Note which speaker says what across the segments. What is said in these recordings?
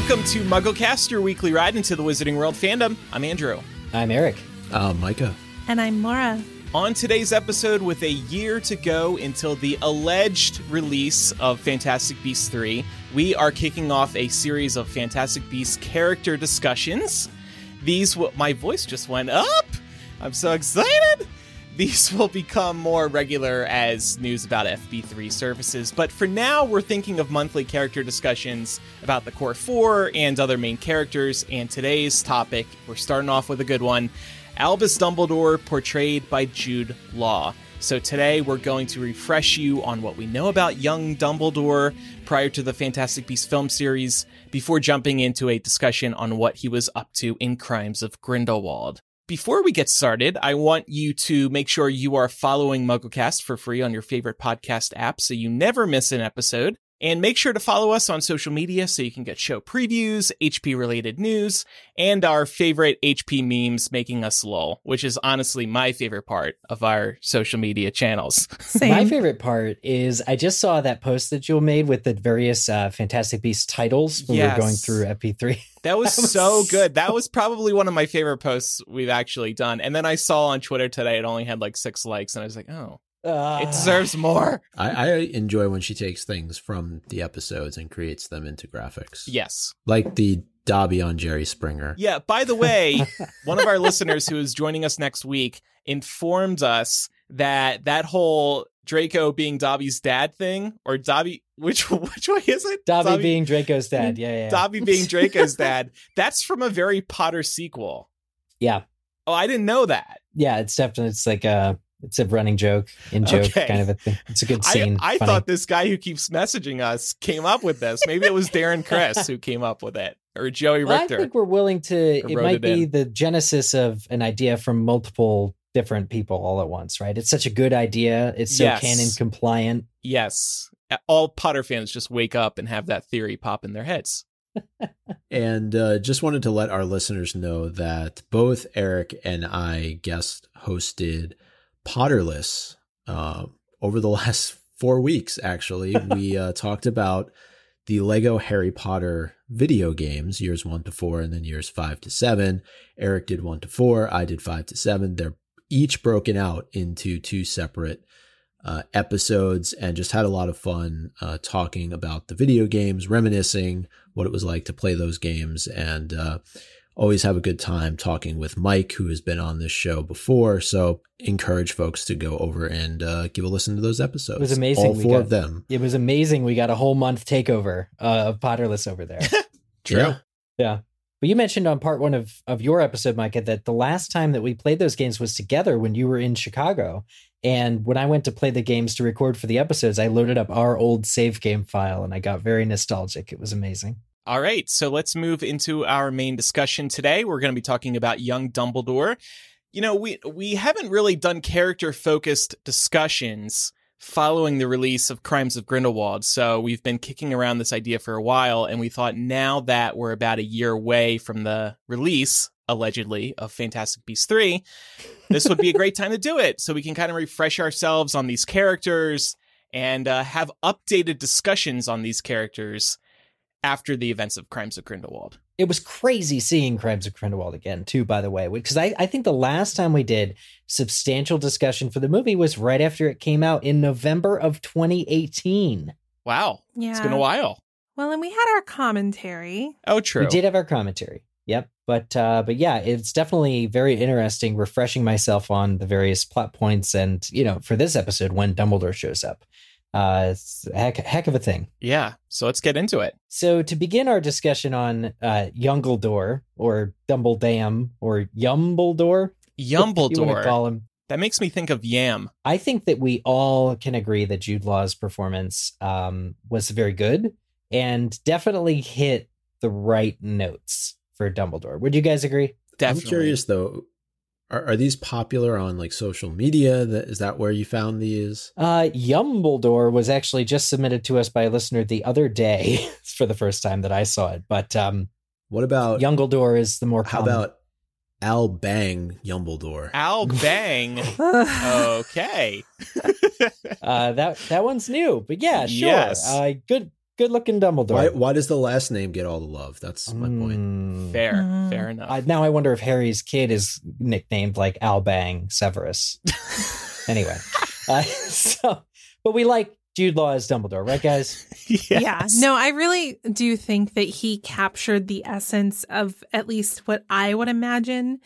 Speaker 1: Welcome to MuggleCast, your weekly ride into the Wizarding World fandom. I'm Andrew.
Speaker 2: I'm Eric.
Speaker 3: Uh, Micah.
Speaker 4: And I'm Laura.
Speaker 1: On today's episode, with a year to go until the alleged release of Fantastic Beasts 3, we are kicking off a series of Fantastic Beasts character discussions. These will, my voice just went up. I'm so excited. These will become more regular as news about FB3 surfaces, but for now, we're thinking of monthly character discussions about the core four and other main characters. And today's topic, we're starting off with a good one Albus Dumbledore, portrayed by Jude Law. So today we're going to refresh you on what we know about young Dumbledore prior to the Fantastic Beasts film series before jumping into a discussion on what he was up to in Crimes of Grindelwald. Before we get started, I want you to make sure you are following MuggleCast for free on your favorite podcast app so you never miss an episode. And make sure to follow us on social media so you can get show previews, HP related news, and our favorite HP memes making us lol, which is honestly my favorite part of our social media channels.
Speaker 4: Same.
Speaker 2: My favorite part is I just saw that post that you made with the various uh, Fantastic Beasts titles when we were going through FB3.
Speaker 1: That was,
Speaker 2: That was
Speaker 1: so good. That was probably one of my favorite posts we've actually done. And then I saw on Twitter today it only had like six likes, and I was like, oh,
Speaker 2: Uh,
Speaker 1: it deserves more.
Speaker 3: I, I enjoy when she takes things from the episodes and creates them into graphics.
Speaker 1: Yes.
Speaker 3: Like the Dobby on Jerry Springer.
Speaker 1: Yeah, by the way, one of our listeners who is joining us next week informed us that that whole Draco being Dobby's dad thing, or Dobby, which which way is it?
Speaker 2: Dobby, being Draco's dad. Yeah, yeah. yeah.
Speaker 1: Dobby being Draco's dad. That's from a very Potter sequel.
Speaker 2: Yeah.
Speaker 1: Oh, I didn't know that.
Speaker 2: Yeah, it's definitely it's like a it's a running joke in joke
Speaker 1: Okay.
Speaker 2: kind of a thing. It's a good
Speaker 1: I,
Speaker 2: scene.
Speaker 1: I
Speaker 2: funny.
Speaker 1: thought this guy who keeps messaging us came up with this. Maybe it was Darren Criss who came up with it, or Joey
Speaker 2: Well, I think we're willing to. It might
Speaker 1: it
Speaker 2: be
Speaker 1: in.
Speaker 2: the genesis of an idea from multiple different people all at once, right? It's such a good idea. It's so
Speaker 1: Yes.
Speaker 2: canon compliant.
Speaker 1: yes, all Potter fans just wake up and have that theory pop in their heads.
Speaker 3: And uh, just wanted to let our listeners know that both Eric and I guest hosted Potterless uh, over the last four weeks, actually. we uh, talked about the Lego Harry Potter video games, years one to four, and then years five to seven. Eric did one to four, I did five to seven. They're each broken out into two separate uh, episodes and just had a lot of fun uh, talking about the video games, reminiscing what it was like to play those games, and uh, always have a good time talking with Mike, who has been on this show before. So encourage folks to go over and uh, give a listen to those episodes.
Speaker 2: It was amazing.
Speaker 3: All
Speaker 2: We
Speaker 3: four
Speaker 2: got-
Speaker 3: of them.
Speaker 2: It was amazing. We got a whole month takeover uh, of Potterless over there.
Speaker 3: Yeah.
Speaker 2: yeah. But you mentioned on part one of, of your episode, Micah, that the last time that we played those games was together when you were in Chicago. And when I went to play the games to record for the episodes, I loaded up our old save game file and I got very nostalgic. It was amazing.
Speaker 1: All right, so let's move into our main discussion today. We're going to be talking about young Dumbledore. You know, we we haven't really done character focused discussions following the release of Crimes of Grindelwald. So we've been kicking around this idea for a while and we thought now that we're about a year away from the release allegedly of Fantastic Beasts 3, this would be a great time to do it so we can kind of refresh ourselves on these characters and uh, have updated discussions on these characters after the events of Crimes of Grindelwald.
Speaker 2: It was crazy seeing Crimes of Grindelwald again, too, by the way, because I, I think the last time we did substantial discussion for the movie was right after it came out in November of 2018.
Speaker 1: Wow,
Speaker 4: Yeah.
Speaker 1: it's been a while.
Speaker 4: Well, and we had our commentary.
Speaker 1: Oh, true.
Speaker 2: We did have our commentary. Yep. But uh but yeah, it's definitely very interesting refreshing myself on the various plot points and you know, for this episode when Dumbledore shows up. Uh it's a heck, heck of a thing.
Speaker 1: Yeah, so let's get into it.
Speaker 2: So to begin our discussion on uh Youngledore or Dumbledamn or Yumbledore, if you want to
Speaker 1: Yumbledore.
Speaker 2: call him.
Speaker 1: That makes me think of Yam.
Speaker 2: I think that we all can agree that Jude Law's performance um, was very good and definitely hit the right notes for Dumbledore. Would you guys agree?
Speaker 1: Definitely.
Speaker 3: I'm curious though. Are, are these popular on like social media? That is that where you found these?
Speaker 2: Uh, Yumbledore was actually just submitted to us by a listener the other day for the first time that I saw it. But um,
Speaker 3: What about
Speaker 2: Youngledore is the more
Speaker 3: how about Al Bang Yumbledore?
Speaker 1: Al Bang. Okay.
Speaker 2: uh, that that one's new? But yeah, sure.
Speaker 1: Yes.
Speaker 2: Uh, good good looking Dumbledore.
Speaker 3: Why, why does the last name get all the love? That's my point.
Speaker 2: Mm.
Speaker 1: Fair,
Speaker 4: Mm.
Speaker 1: fair enough.
Speaker 2: I, now I wonder if Harry's kid is nicknamed like Albang Severus. anyway, uh, so but we like Jude Law as Dumbledore, right, guys?
Speaker 1: Yes.
Speaker 4: Yeah. No, I really do think that he captured the essence of at least what I would imagine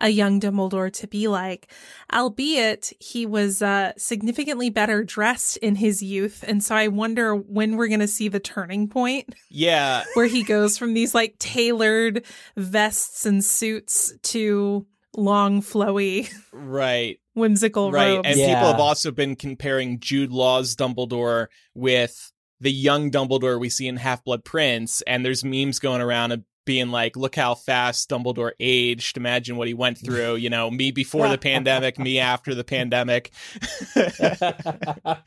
Speaker 4: a young Dumbledore to be like, albeit he was uh, significantly better dressed in his youth. And so I wonder when we're going to see the turning point
Speaker 1: Yeah,
Speaker 4: where he goes from these like tailored vests and suits to long, flowy,
Speaker 1: right,
Speaker 4: whimsical
Speaker 1: right.
Speaker 4: robes.
Speaker 1: And
Speaker 2: Yeah.
Speaker 1: people have also been comparing Jude Law's Dumbledore with the young Dumbledore we see in Half Blood Prince, and there's memes going around of being like, "Look how fast Dumbledore aged. Imagine what he went through. You know, me before the pandemic, me after the pandemic."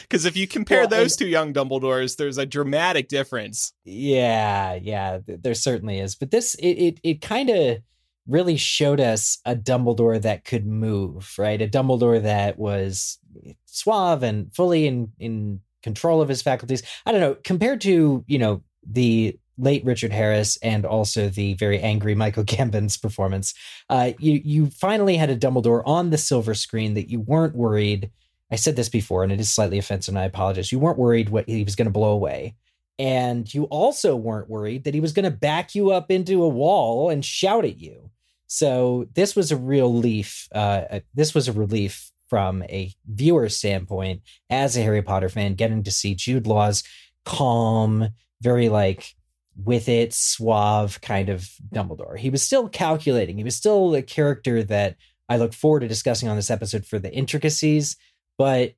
Speaker 1: Because if you compare
Speaker 2: Well,
Speaker 1: those two young Dumbledores, there's a dramatic difference.
Speaker 2: Yeah, yeah, there certainly is. But this it it, it kind of really showed us a Dumbledore that could move, right? A Dumbledore that was suave and fully in in control of his faculties. I don't know, compared to, you know, the late Richard Harris and also the very angry Michael Gambon's performance. Uh you you finally had a Dumbledore on the silver screen that you weren't worried I said this before and it is slightly offensive and I apologize. You weren't worried what he was going to blow away. And you also weren't worried that he was going to back you up into a wall and shout at you. So this was a real relief. Uh, uh, this was a relief from a viewer standpoint as a Harry Potter fan, getting to see Jude Law's calm, very like with it, suave kind of Dumbledore. He was still calculating. He was still a character that I look forward to discussing on this episode for the intricacies, but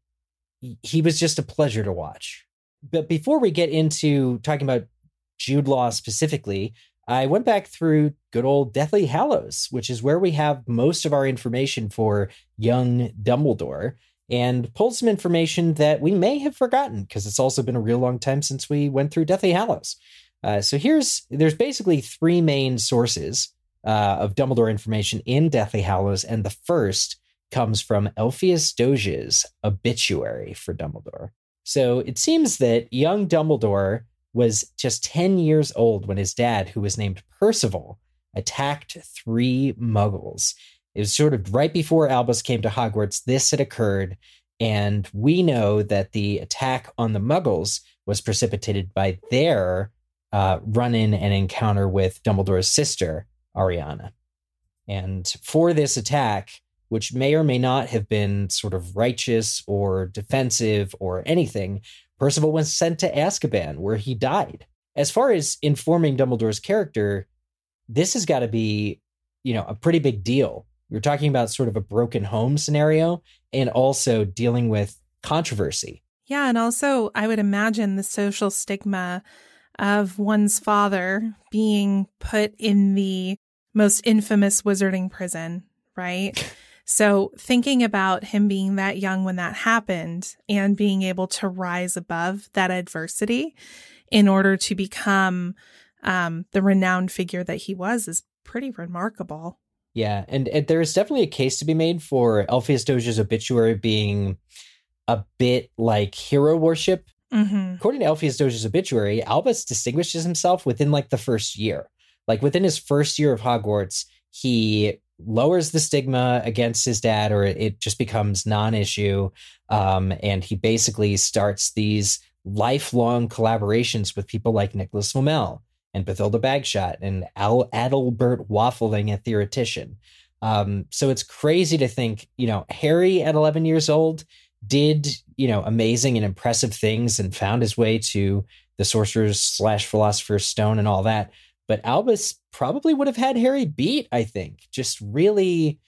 Speaker 2: he was just a pleasure to watch. But before we get into talking about Jude Law specifically, I went back through good old Deathly Hallows, which is where we have most of our information for young Dumbledore, and pulled some information that we may have forgotten because it's also been a real long time since we went through Deathly Hallows. Uh, so here's there's basically three main sources uh, of Dumbledore information in Deathly Hallows, and the first comes from Elphias Doge's obituary for Dumbledore. So it seems that young Dumbledore was just 10 years old when his dad, who was named Percival, attacked three muggles. It was sort of right before Albus came to Hogwarts, this had occurred. And we know that the attack on the muggles was precipitated by their uh, run in and encounter with Dumbledore's sister, Ariana. And for this attack, which may or may not have been sort of righteous or defensive or anything, Percival was sent to Azkaban, where he died. As far as informing Dumbledore's character, this has got to be, you know, a pretty big deal. You're talking about sort of a broken home scenario and also dealing with controversy.
Speaker 4: Yeah, and also I would imagine the social stigma of one's father being put in the most infamous wizarding prison, right? So thinking about him being that young when that happened and being able to rise above that adversity in order to become um, the renowned figure that he was is pretty remarkable.
Speaker 2: Yeah, and, and there's definitely a case to be made for Elphias Doge's obituary being a bit like hero worship
Speaker 4: hmm
Speaker 2: according to Elphias Doge's obituary, Albus distinguishes himself within like the first year. Like within his first year of Hogwarts, he lowers the stigma against his dad, or it just becomes non-issue. Um, and he basically starts these lifelong collaborations with people like Nicholas Flamel and Bathilda Bagshot and Al- Adalbert Waffling, a theoretician. Um, so it's crazy to think, you know, Harry at 11 years old did you know amazing and impressive things and found his way to the sorcerer's slash philosopher's stone and all that but albus probably would have had harry beat i think just really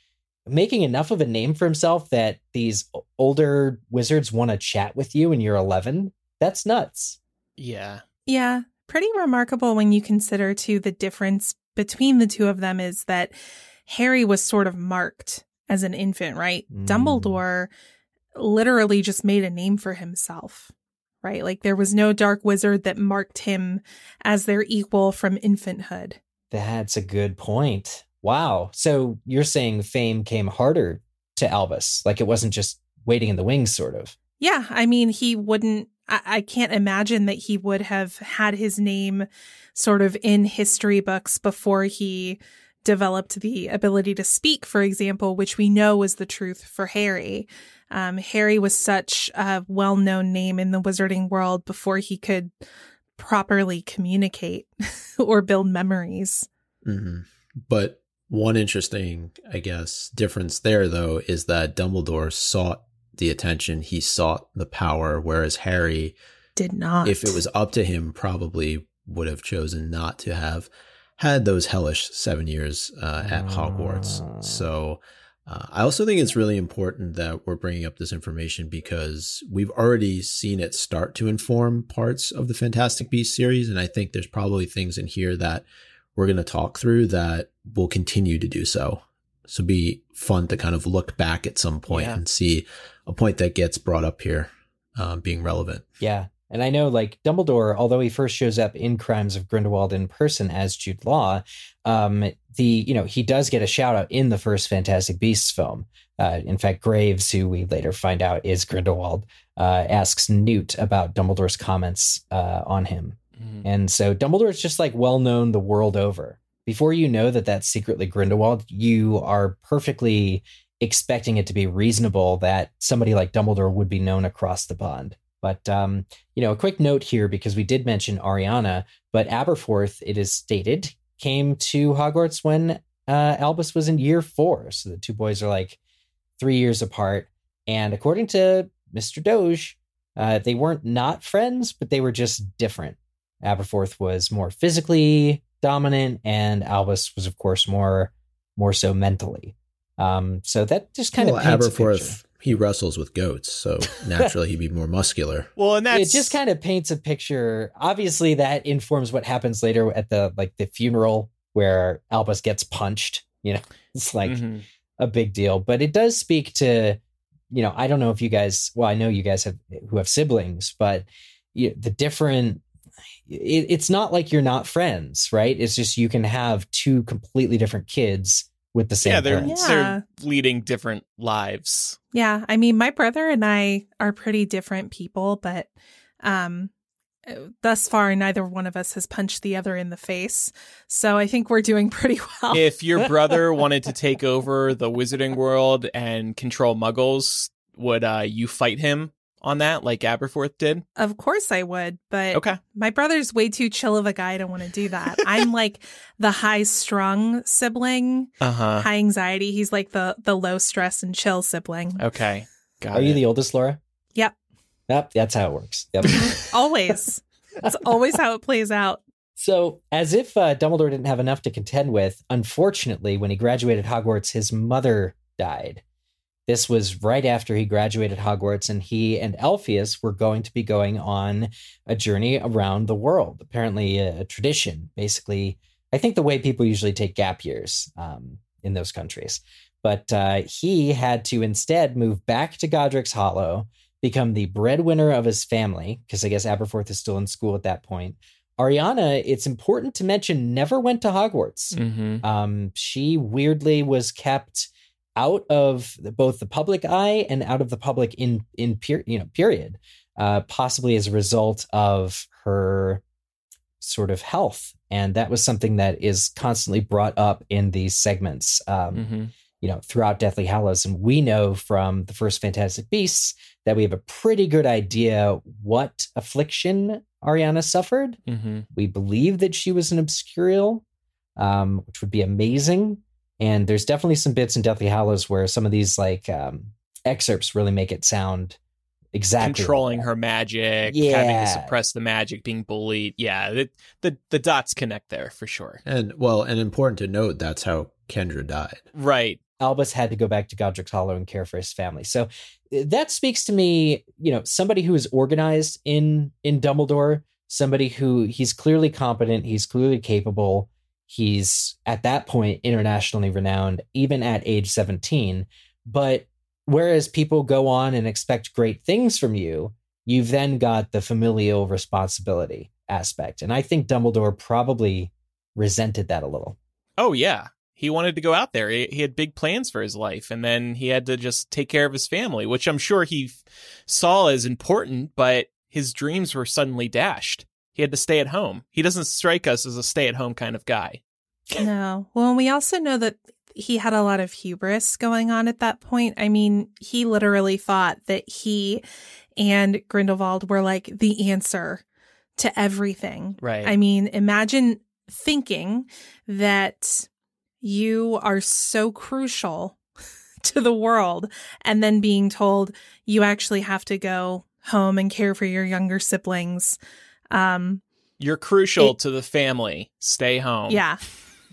Speaker 2: making enough of a name for himself that these older wizards want to chat with you and you're 11 that's nuts
Speaker 1: Yeah.
Speaker 4: Yeah, pretty remarkable when you consider too the difference between the two of them is that Harry was sort of marked as an infant, right?
Speaker 2: Mm.
Speaker 4: Dumbledore literally just made a name for himself, right? Like there was no dark wizard that marked him as their equal from infanthood.
Speaker 2: that's a good point wow so you're saying fame came harder to albus like it wasn't just waiting in the wings sort of
Speaker 4: Yeah, I mean, he wouldn't I, I can't imagine that he would have had his name sort of in history books before he developed the ability to speak, for example, which we know was the truth for Harry. Um, Harry was such a well known name in the wizarding world before he could properly communicate or build memories.
Speaker 3: Mm-hmm. But one interesting, I guess, difference there, though, is that Dumbledore sought the attention, he sought the power, whereas Harry
Speaker 4: did not.
Speaker 3: If it was up to him, probably would have chosen not to have had those hellish seven years uh, at Hogwarts. So uh, I also think it's really important that we're bringing up this information because we've already seen it start to inform parts of the Fantastic Beasts series. And I think there's probably things in here that we're going to talk through that will continue to do so. So be fun to kind of look back at some point yeah. and see a point that gets brought up here um, being relevant.
Speaker 2: Yeah. And I know, like Dumbledore, although he first shows up in Crimes of Grindelwald in person as Jude Law, um, the you know he does get a shout out in the first Fantastic Beasts film. Uh, in fact, Graves, who we later find out is Grindelwald, uh, asks Newt about Dumbledore's comments uh, on him, mm-hmm. and so Dumbledore is just like well known the world over. Before you know that that's secretly Grindelwald, you are perfectly expecting it to be reasonable that somebody like Dumbledore would be known across the pond. But um, you know, a quick note here because we did mention Ariana, but Aberforth, it is stated, came to Hogwarts when uh, Albus was in year four. So the two boys are like three years apart. And according to Mr. Doge, uh, they weren't not friends, but they were just different. Aberforth was more physically dominant, and Albus was, of course, more more so mentally. Um, so that just kind well, of paints Aberforth
Speaker 3: he wrestles with goats, so naturally he'd be more muscular.
Speaker 1: Well, and that's
Speaker 2: it just kind of paints a picture. Obviously, that informs what happens later at the like the funeral where Albus gets punched. You know, it's like mm-hmm. a big deal, but it does speak to, you know, I don't know if you guys. Well, I know you guys have who have siblings, but you, the different. It, it's not like you're not friends, right? It's just you can have two completely different kids with the same
Speaker 1: yeah they're, yeah. they're leading different lives.
Speaker 4: Yeah i mean my brother and i are pretty different people but um thus far neither one of us has punched the other in the face. So i think we're doing pretty well.
Speaker 1: If your brother wanted to take over the wizarding world and control muggles would uh, you fight him on that like Aberforth did?
Speaker 4: Of course I would, but
Speaker 1: okay.
Speaker 4: my brother's way too chill of a guy to want to do that. I'm like the high strung sibling, uh-huh. high anxiety. He's like the the low stress and chill sibling.
Speaker 1: Okay.
Speaker 2: Got Are it. you the oldest, Laura?
Speaker 4: Yep.
Speaker 2: Yep, that's how it works. Yep.
Speaker 4: always. That's always how it plays out.
Speaker 2: So, as if uh, Dumbledore didn't have enough to contend with, unfortunately, when he graduated Hogwarts, his mother died. This was right after he graduated Hogwarts, and he and Elphias were going to be going on a journey around the world. Apparently, a, a tradition. Basically, I think the way people usually take gap years um, in those countries. But uh, he had to instead move back to Godric's Hollow, become the breadwinner of his family, because I guess Aberforth is still in school at that point. Ariana, it's important to mention, never went to Hogwarts. Mm-hmm. Um, she weirdly was kept out of both the public eye and out of the public in in per, you know period uh, possibly as a result of her sort of health and that was something that is constantly brought up in these segments um, mm-hmm. you know throughout deathly hallows and we know from the first fantastic beasts that we have a pretty good idea what affliction ariana suffered mm-hmm. we believe that she was an obscurial um, which would be amazing and there's definitely some bits in Deathly Hallows where some of these like um, excerpts really make it sound exactly
Speaker 1: controlling like her magic, yeah. having to suppress the magic, being bullied. Yeah, the, the the dots connect there for sure.
Speaker 3: And well, and important to note that's how Kendra died.
Speaker 1: Right.
Speaker 2: Albus had to go back to Godric's Hollow and care for his family. So uh, that speaks to me, you know, somebody who is organized in in Dumbledore, somebody who he's clearly competent, he's clearly capable He's at that point internationally renowned, even at age 17. But whereas people go on and expect great things from you, you've then got the familial responsibility aspect. And I think Dumbledore probably resented that a little.
Speaker 1: Oh, yeah. He wanted to go out there. He, had big plans for his life, and then he had to just take care of his family, which I'm sure he saw as important, but his dreams were suddenly dashed. He had to stay at home. He doesn't strike us as a stay at home kind of guy.
Speaker 4: No. Well, we also know that he had a lot of hubris going on at that point. I mean, he literally thought that he and Grindelwald were like the answer to everything.
Speaker 1: Right.
Speaker 4: I mean, imagine thinking that you are so crucial to the world and then being told you actually have to go home and care for your younger siblings. Um,
Speaker 1: You're crucial
Speaker 4: It-
Speaker 1: to the family. Stay home.
Speaker 4: yeah,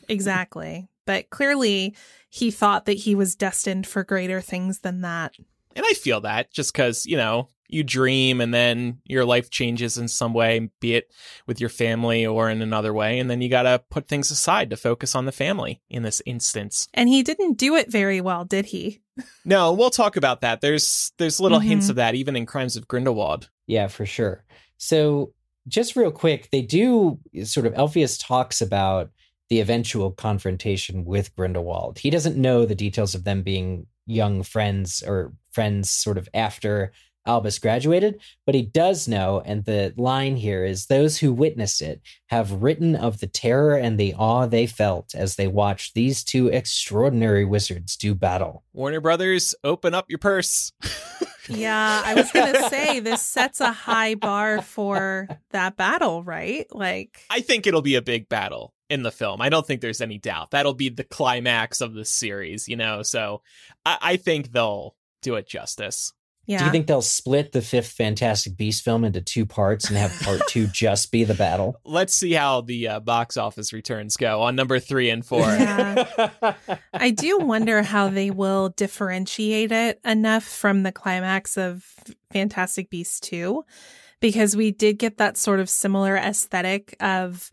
Speaker 4: exactly. But clearly, he thought that he was destined for greater things than that.
Speaker 1: And I feel that just because, you know, you dream and then your life changes in some way, be it with your family or in another way. And then you got to put things aside to focus on the family in this instance.
Speaker 4: And he didn't do it very well, did he?
Speaker 1: No, we'll talk about that. There's there's little hints
Speaker 4: Mhm.
Speaker 1: of that even in Crimes of Grindelwald.
Speaker 2: Yeah, for sure. So, just real quick, they do sort of Elphias talks about the eventual confrontation with Grindelwald. He doesn't know the details of them being young friends or friends sort of after Albus graduated, but he does know, and the line here is those who witnessed it have written of the terror and the awe they felt as they watched these two extraordinary wizards do battle.
Speaker 1: Warner Brothers, open up your purse.
Speaker 4: Yeah, I was going to say this sets a high bar for that battle, right? Like,
Speaker 1: I think it'll be a big battle in the film. I don't think there's any doubt. That'll be the climax of the series, you know? So I, I think they'll do it justice.
Speaker 4: Yeah.
Speaker 2: Do you think they'll split the fifth Fantastic Beast film into two parts and have part two just be the battle?
Speaker 1: Let's see how the uh, box office returns go on number three and four.
Speaker 4: Yeah. I do wonder how they will differentiate it enough from the climax of Fantastic Beasts 2 because we did get that sort of similar aesthetic of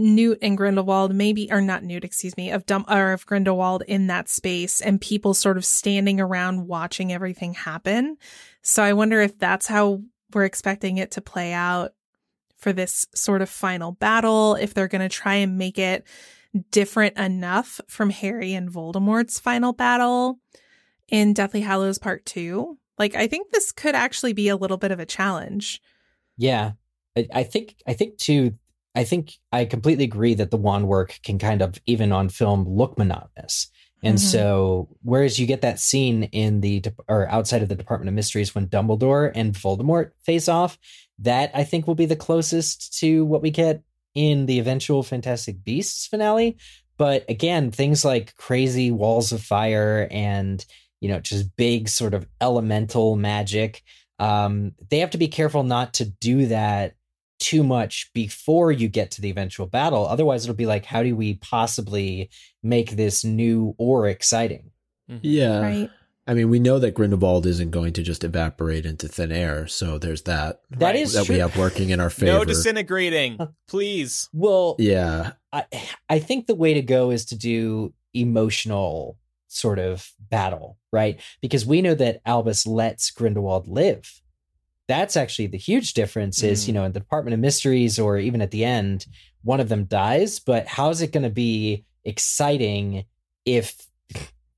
Speaker 4: Newt and Grindelwald, maybe or not Newt, excuse me, of Dum or of Grindelwald in that space and people sort of standing around watching everything happen. So I wonder if that's how we're expecting it to play out for this sort of final battle, if they're going to try and make it different enough from Harry and Voldemort's final battle in Deathly Hallows Part 2. Like I think this could actually be a little bit of a challenge.
Speaker 2: Yeah, I, I think I think too. I think I completely agree that the wand work can kind of even on film look monotonous. And
Speaker 4: Mhm.
Speaker 2: so, whereas you get that scene in the dep- or outside of the Department of Mysteries when Dumbledore and Voldemort face off, that I think will be the closest to what we get in the eventual Fantastic Beasts finale. But again, things like crazy walls of fire and you know just big sort of elemental magic, um, they have to be careful not to do that too much before you get to the eventual battle. Otherwise, it'll be like, how do we possibly make this new or exciting? Mm-hmm.
Speaker 3: Yeah.
Speaker 4: right.
Speaker 3: I mean, we know that Grindelwald isn't going to just evaporate into thin air, so there's that
Speaker 2: That
Speaker 1: Right.
Speaker 2: is
Speaker 3: that
Speaker 2: true.
Speaker 3: we have working in our favor.
Speaker 1: No disintegrating, please.
Speaker 2: Well,
Speaker 3: yeah,
Speaker 2: I, I think the way to go is to do emotional sort of battle, right? Because we know that Albus lets Grindelwald live. That's actually the huge difference is,
Speaker 1: Mhm.
Speaker 2: you know, in the Department of Mysteries or even at the end, one of them dies, but how's it going to be exciting if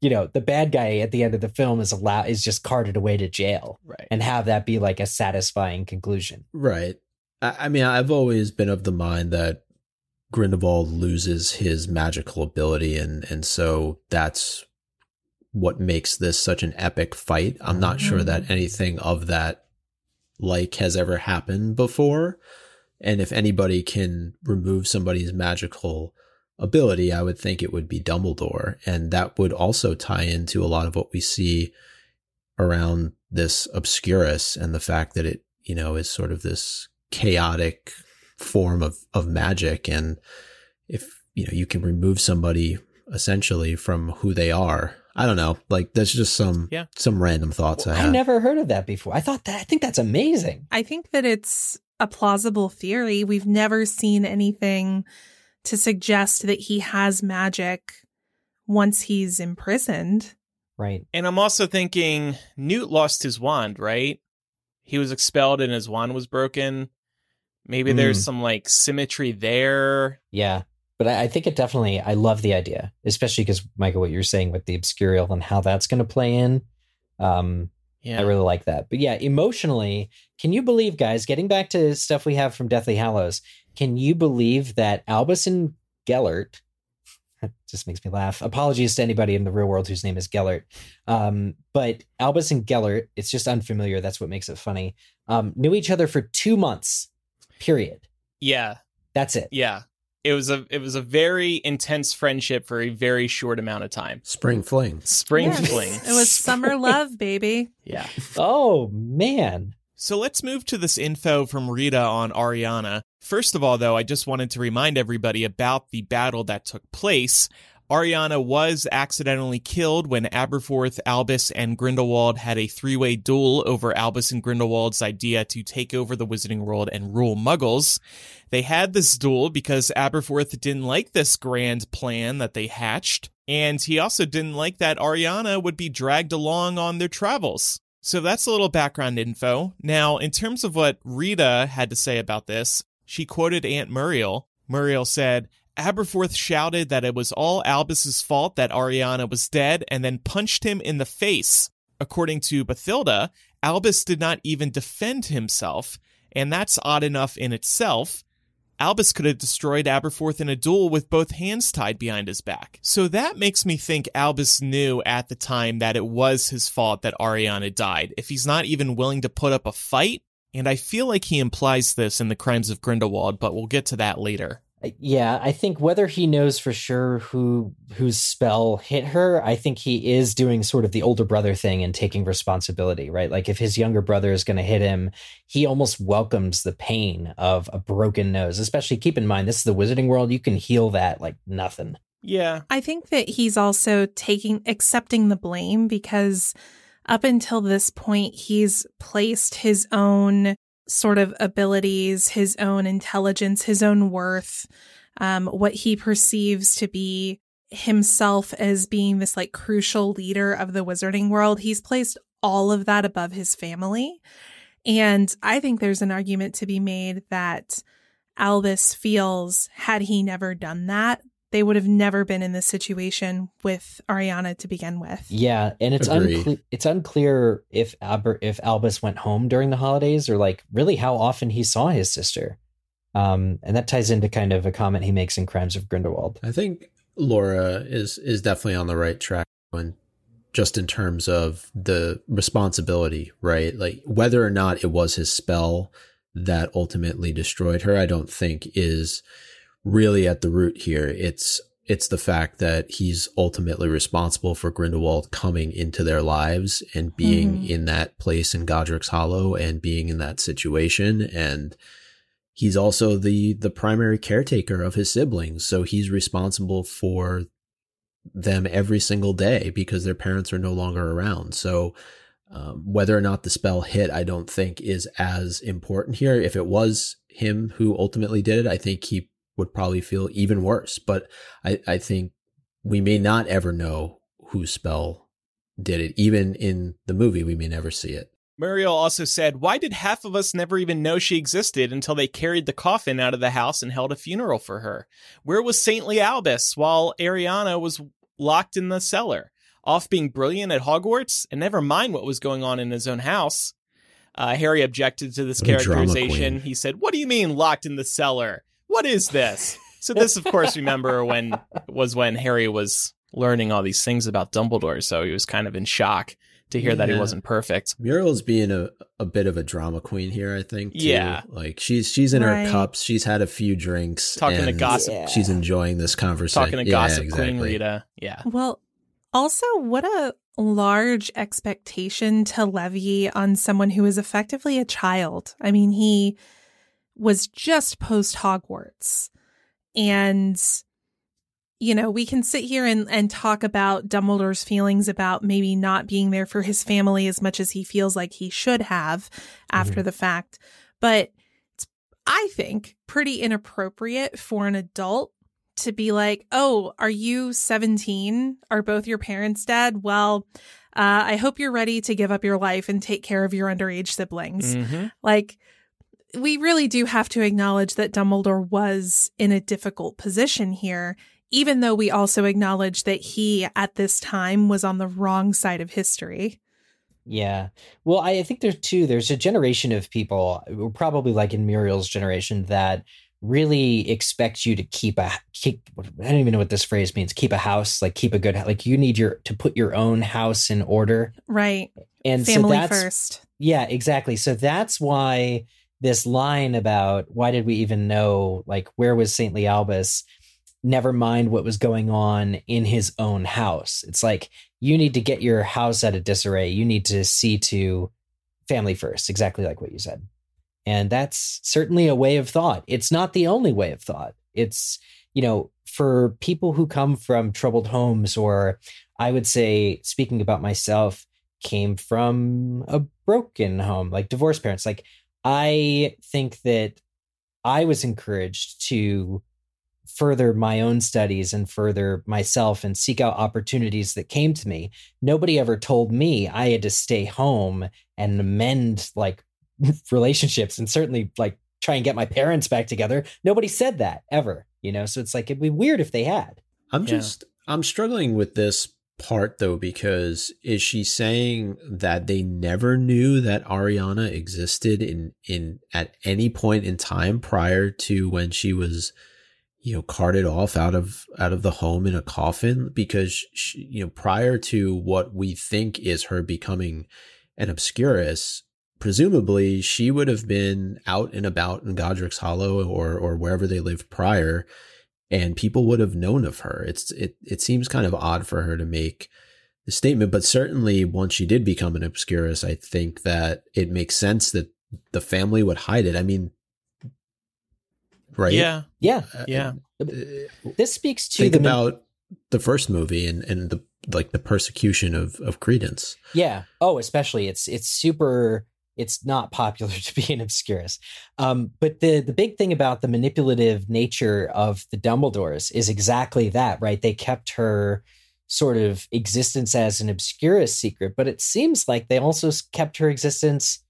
Speaker 2: you know, the bad guy at the end of the film is allowed is just carted away to jail
Speaker 1: Right.
Speaker 2: and have that be like a satisfying conclusion.
Speaker 3: right. I, I mean, I've always been of the mind that Grindelwald loses his magical ability, and and so that's what makes this such an epic fight. I'm not sure that anything of that like has ever happened before. And if anybody can remove somebody's magical ability, I would think it would be Dumbledore. And that would also tie into a lot of what we see around this Obscurus and the fact that it, you know, is sort of this chaotic form of, of magic. And if, you know, you can remove somebody essentially from who they are. I don't know. Like that's just some
Speaker 1: Yeah.
Speaker 3: some random thoughts I
Speaker 2: I
Speaker 3: have.
Speaker 2: never heard of that before. I thought that I think that's amazing.
Speaker 4: I think that it's a plausible theory. We've never seen anything to suggest that he has magic once he's imprisoned.
Speaker 2: Right.
Speaker 1: And I'm also thinking Newt lost his wand, right? He was expelled and his wand was broken. Maybe there's
Speaker 2: Mm.
Speaker 1: some like symmetry there.
Speaker 2: Yeah. But I, I think it definitely, I love the idea, especially because, Michael, what you're saying with the obscurial and how that's going to play in. Um,
Speaker 1: Yeah.
Speaker 2: I really like that. But yeah, emotionally, can you believe, guys, getting back to stuff we have from Deathly Hallows, can you believe that Albus and Gellert, just makes me laugh. Apologies to anybody in the real world whose name is Gellert. Um, but Albus and Gellert, it's just unfamiliar. That's what makes it funny. Um, knew each other for two months, period.
Speaker 1: Yeah.
Speaker 2: That's it.
Speaker 1: Yeah. It was a it was a very intense friendship for a very short amount of time.
Speaker 3: Spring fling.
Speaker 1: Spring
Speaker 4: Yes.
Speaker 1: fling.
Speaker 4: It was summer love, baby.
Speaker 1: Yeah.
Speaker 2: Oh, man.
Speaker 1: So let's move to this info from Rita on Ariana. First of all, though, I just wanted to remind everybody about the battle that took place. Ariana was accidentally killed when Aberforth, Albus, and Grindelwald had a three way duel over Albus and Grindelwald's idea to take over the Wizarding World and rule Muggles. They had this duel because Aberforth didn't like this grand plan that they hatched, and he also didn't like that Ariana would be dragged along on their travels. So that's a little background info. Now, in terms of what Rita had to say about this, she quoted Aunt Muriel. Muriel said, Aberforth shouted that it was all Albus's fault that Ariana was dead and then punched him in the face. According to Bathilda, Albus did not even defend himself, and that's odd enough in itself. Albus could have destroyed Aberforth in a duel with both hands tied behind his back. So that makes me think Albus knew at the time that it was his fault that Ariana died, if he's not even willing to put up a fight. And I feel like he implies this in the Crimes of Grindelwald, but we'll get to that later.
Speaker 2: Uh, yeah, I think whether he knows for sure who whose spell hit her, I think he is doing sort of the older brother thing and taking responsibility, right? Like if his younger brother is going to hit him, he almost welcomes the pain of a broken nose. Especially keep in mind this is the wizarding world, you can heal that like nothing.
Speaker 1: Yeah.
Speaker 4: I think that he's also taking accepting the blame because up until this point he's placed his own sort of abilities, his own intelligence, his own worth, um, what he perceives to be himself as being this like crucial leader of the wizarding world. He's placed all of that above his family. And I think there's an argument to be made that Albus feels had he never done that, they would have never been in this situation with Ariana to begin with.
Speaker 2: Yeah, and it's
Speaker 3: Agree.
Speaker 2: unclear it's unclear if Aber- if Albus went home during the holidays or like really how often he saw his sister. Um, and that ties into kind of a comment he makes in Crimes of Grindelwald.
Speaker 3: I think Laura is is definitely on the right track when just in terms of the responsibility, right? Like whether or not it was his spell that ultimately destroyed her, I don't think is really at the root here. It's it's the fact that he's ultimately responsible for Grindelwald coming into their lives and being
Speaker 4: Mhm.
Speaker 3: in that place in Godric's Hollow and being in that situation and he's also the the primary caretaker of his siblings so he's responsible for them every single day because their parents are no longer around so um, whether or not the spell hit i don't think is as important here if it was him who ultimately did it i think he would probably feel even worse but i, I think we may not ever know whose spell did it even in the movie we may never see it
Speaker 1: Muriel also said, Why did half of us never even know she existed until they carried the coffin out of the house and held a funeral for her? Where was saintly Albus while Ariana was locked in the cellar? Off being brilliant at Hogwarts? And never mind what was going on in his own house. Uh, Harry objected to this
Speaker 3: What
Speaker 1: characterization. He said, What do you mean locked in the cellar? What is this? So this, of course, remember when was when Harry was learning all these things about Dumbledore, so he was kind of in shock to hear that he wasn't perfect.
Speaker 3: Muriel's being a, a bit of a drama queen here, I think. too.
Speaker 1: Yeah.
Speaker 3: Like she's she's in
Speaker 4: Right.
Speaker 3: her cups. She's had a few drinks.
Speaker 1: Talking to gossip.
Speaker 2: Yeah.
Speaker 3: She's enjoying this conversation.
Speaker 1: Talking to
Speaker 3: Yeah,
Speaker 1: gossip
Speaker 3: exactly.
Speaker 1: queen Rita. Yeah.
Speaker 4: Well, also, what a large expectation to levy on someone who is effectively a child. I mean, he was just post Hogwarts. And, you know, we can sit here and, and talk about Dumbledore's feelings about maybe not being there for his family as much as he feels like he should have after the fact. But it's, I think, pretty inappropriate for an adult to be like, oh, are you 17? Are both your parents dead? Well, uh, I hope you're ready to give up your life and take care of your underage siblings.
Speaker 1: Mm-hmm.
Speaker 4: Like, we really do have to acknowledge that Dumbledore was in a difficult position here, even though we also acknowledge that he, at this time, was on the wrong side of history.
Speaker 2: Yeah. Well, I, think there's two. There's a generation of people, probably like in Muriel's generation, that really expect you to keep a keep. I don't even know what this phrase means. Keep a house, like keep a good, like you need your to put your own house in order.
Speaker 4: Right.
Speaker 2: And
Speaker 4: Family
Speaker 2: so that's
Speaker 4: first.
Speaker 2: yeah, exactly. So that's why this line about why did we even know, like where was saintly Albus? Never mind what was going on in his own house. It's like you need to get your house out of disarray. You need to see to family first, exactly like what you said. And that's certainly a way of thought. It's not the only way of thought. It's, you know, for people who come from troubled homes, or I would say, speaking about myself, came from a broken home, like divorced parents. Like, I think that I was encouraged to further my own studies and further myself and seek out opportunities that came to me. Nobody ever told me I had to stay home and mend like relationships and certainly like try and get my parents back together. Nobody said that ever, you know? So it's like it'd be weird if they had.
Speaker 3: I'm
Speaker 1: Yeah.
Speaker 3: just I'm struggling with this part though because is she saying that they never knew that Ariana existed in in at any point in time prior to when she was you know carted off out of out of the home in a coffin? Because she, you know prior to what we think is her becoming an obscurus presumably she would have been out and about in Godric's Hollow or or wherever they lived prior and people would have known of her. It's it it seems kind of odd for her to make the statement, but certainly once she did become an obscurus, I think that it makes sense that the family would hide it. I mean, right?
Speaker 1: Yeah.
Speaker 2: Yeah.
Speaker 3: Uh,
Speaker 1: Yeah.
Speaker 3: uh,
Speaker 2: This speaks to
Speaker 3: think
Speaker 2: the
Speaker 3: about the first movie and and the like the persecution of of Credence.
Speaker 2: Yeah. Oh, especially it's it's super it's not popular to be an obscurus. Um, but the the big thing about the manipulative nature of the Dumbledores is exactly that, right? They kept her sort of existence as an obscurus secret, but it seems like they also kept her existence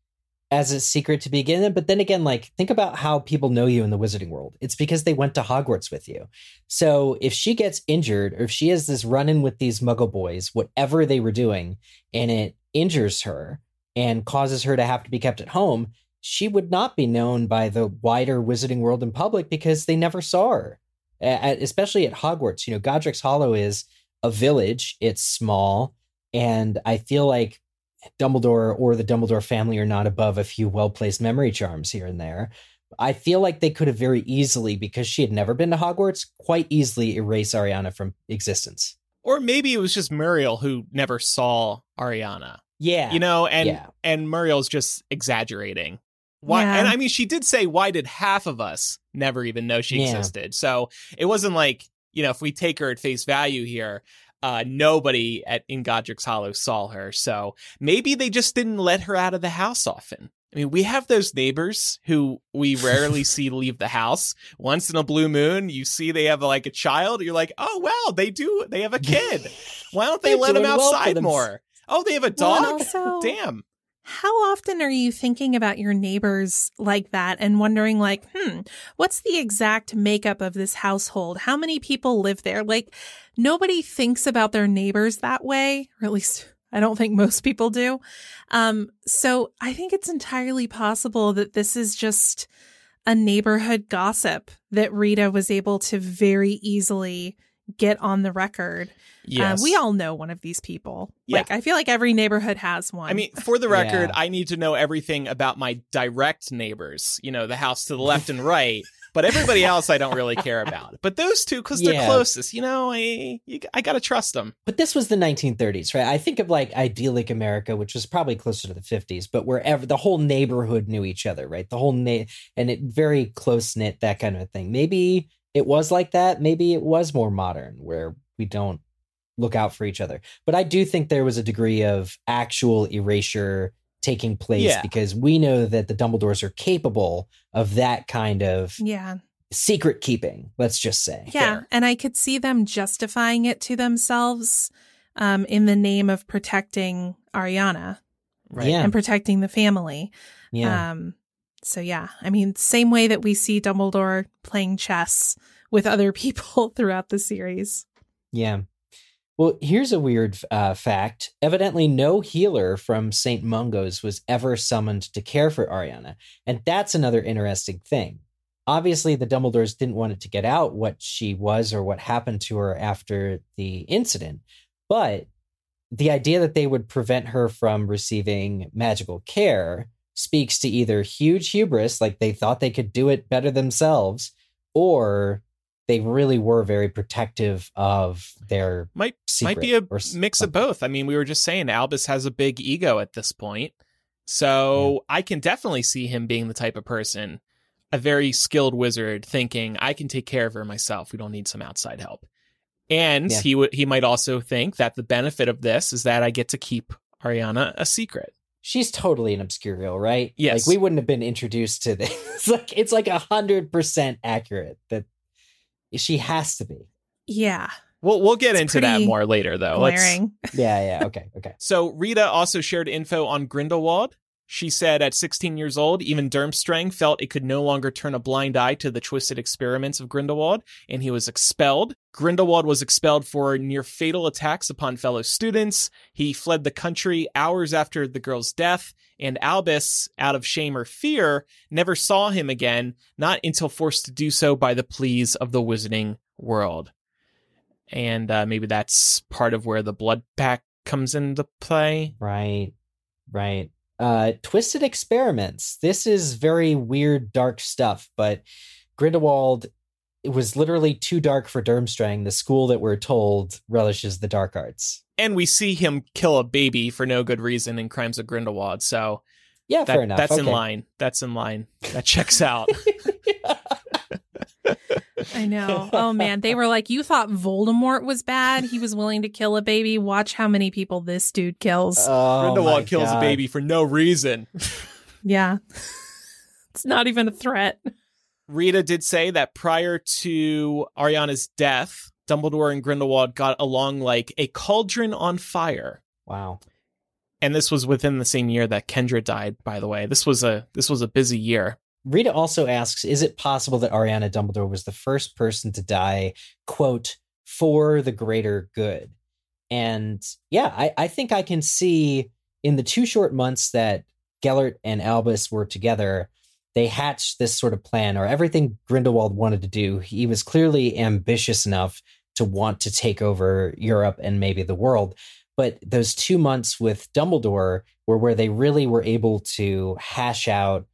Speaker 2: as a secret to begin with. But then again, like think about how people know you in the wizarding world. It's because they went to Hogwarts with you. So if she gets injured or if she has this run in with these muggle boys, whatever they were doing, and it injures her and causes her to have to be kept at home, she would not be known by the wider wizarding world in public because they never saw her. Especially at Hogwarts, you know, Godric's Hollow is a village, it's small, and I feel like Dumbledore or the Dumbledore family are not above a few well placed memory charms here and there. I feel like they could have very easily, because she had never been to Hogwarts, quite easily erase Ariana from existence.
Speaker 1: Or maybe it was just Muriel who never saw Ariana.
Speaker 2: Yeah.
Speaker 1: You know, and
Speaker 2: yeah.
Speaker 1: and Muriel's just exaggerating. Why
Speaker 4: Yeah.
Speaker 1: and I mean she did say why did half of us never even know she
Speaker 2: Yeah.
Speaker 1: existed. So it wasn't like, you know, if we take her at face value here, uh nobody at in Godric's Hollow saw her. So maybe they just didn't let her out of the house often. I mean, we have those neighbors who we rarely see leave the house. Once in a blue moon, you see they have like a child. You're like, oh wow, they do. They have a kid. Why don't they let them
Speaker 2: doing well for
Speaker 1: outside
Speaker 2: them-
Speaker 1: more? Oh, they have a
Speaker 4: Well,
Speaker 1: dog.
Speaker 4: also-
Speaker 1: Damn.
Speaker 4: How often are you thinking about your neighbors like that and wondering, like, hmm, what's the exact makeup of this household? How many people live there? Like, nobody thinks about their neighbors that way, or at least I don't think most people do. Um, so I think it's entirely possible that this is just a neighborhood gossip that Rita was able to very easily get on the record.
Speaker 1: Yes.
Speaker 4: Uh, we all know one of these people.
Speaker 1: Yeah.
Speaker 4: Like, I feel like every neighborhood has one.
Speaker 1: I mean, for the record,
Speaker 2: Yeah.
Speaker 1: I need to know everything about my direct neighbors, you know, the house to the left and right. But everybody else, I don't really care about. But those two, because they're
Speaker 2: Yeah.
Speaker 1: closest, you know, I, you, I got to trust them.
Speaker 2: But this was the 1930s, right? I think of like idyllic America, which was probably closer to the 50s, but wherever the whole neighborhood knew each other, right? The whole na- and it very close knit, that kind of thing. Maybe it was like that. Maybe it was more modern, where we don't look out for each other. But I do think there was a degree of actual erasure taking place
Speaker 1: Yeah.
Speaker 2: because we know that the Dumbledores are capable of that kind of
Speaker 4: yeah.
Speaker 2: secret keeping. Let's just say.
Speaker 4: Yeah,
Speaker 1: Fair.
Speaker 4: and I could see them justifying it to themselves um, in the name of protecting Ariana
Speaker 1: Right.
Speaker 2: Yeah.
Speaker 4: and protecting the family.
Speaker 2: Yeah.
Speaker 4: Um, so yeah, I mean, same way that we see Dumbledore playing chess with other people throughout the series.
Speaker 2: Yeah. Well, here's a weird uh, fact. Evidently, no healer from St. Mungo's was ever summoned to care for Ariana. And that's another interesting thing. Obviously, the Dumbledores didn't want it to get out what she was or what happened to her after the incident. But the idea that they would prevent her from receiving magical care speaks to either huge hubris, like they thought they could do it better themselves, or they really were very protective of their
Speaker 1: might might be a mix of both. I mean, we were just saying Albus has a big ego at this point. So yeah. I can definitely see him being the type of person, a very skilled wizard, thinking I can take care of her myself. We don't need some outside help. And yeah. he would he might also think that the benefit of this is that I get to keep Ariana a secret.
Speaker 2: She's totally an obscurial, right?
Speaker 1: Yes.
Speaker 2: Like we wouldn't have been introduced to this. It's like it's like a hundred percent accurate that she has to be.
Speaker 4: Yeah.
Speaker 1: We'll we'll get it's into that more later though.
Speaker 4: Glaring.
Speaker 2: yeah, yeah, okay, okay.
Speaker 1: So Rita also shared info on Grindelwald. She said at 16 years old, even Durmstrang felt it could no longer turn a blind eye to the twisted experiments of Grindelwald, and he was expelled. Grindelwald was expelled for near fatal attacks upon fellow students. He fled the country hours after the girl's death, and Albus, out of shame or fear, never saw him again, not until forced to do so by the pleas of the wizarding world. And uh, maybe that's part of where the blood pact comes into play.
Speaker 2: Right, right uh, Twisted Experiments. This is very weird, dark stuff, but Grindelwald it was literally too dark for Durmstrang, the school that we're told relishes the dark arts.
Speaker 1: And we see him kill a baby for no good reason in Crimes of Grindelwald. So
Speaker 2: yeah, that, fair enough.
Speaker 1: That's
Speaker 2: okay.
Speaker 1: in line. That's in line. That checks out.
Speaker 4: I know. Oh man, they were like, "You thought Voldemort was bad? He was willing to kill a baby. Watch how many people this dude kills."
Speaker 2: Oh,
Speaker 1: Grindelwald kills God. a baby for no reason.
Speaker 4: yeah, it's not even a threat.
Speaker 1: Rita did say that prior to Ariana's death, Dumbledore and Grindelwald got along like a cauldron on fire.
Speaker 2: Wow.
Speaker 1: And this was within the same year that Kendra died, by the way. This was a this was a busy year.
Speaker 2: Rita also asks, is it possible that Ariana Dumbledore was the first person to die, quote, for the greater good? And yeah, I, I think I can see in the two short months that Gellert and Albus were together, they hatched this sort of plan or everything Grindelwald wanted to do. He was clearly ambitious enough to want to take over Europe and maybe the world. But those two months with Dumbledore were where they really were able to hash out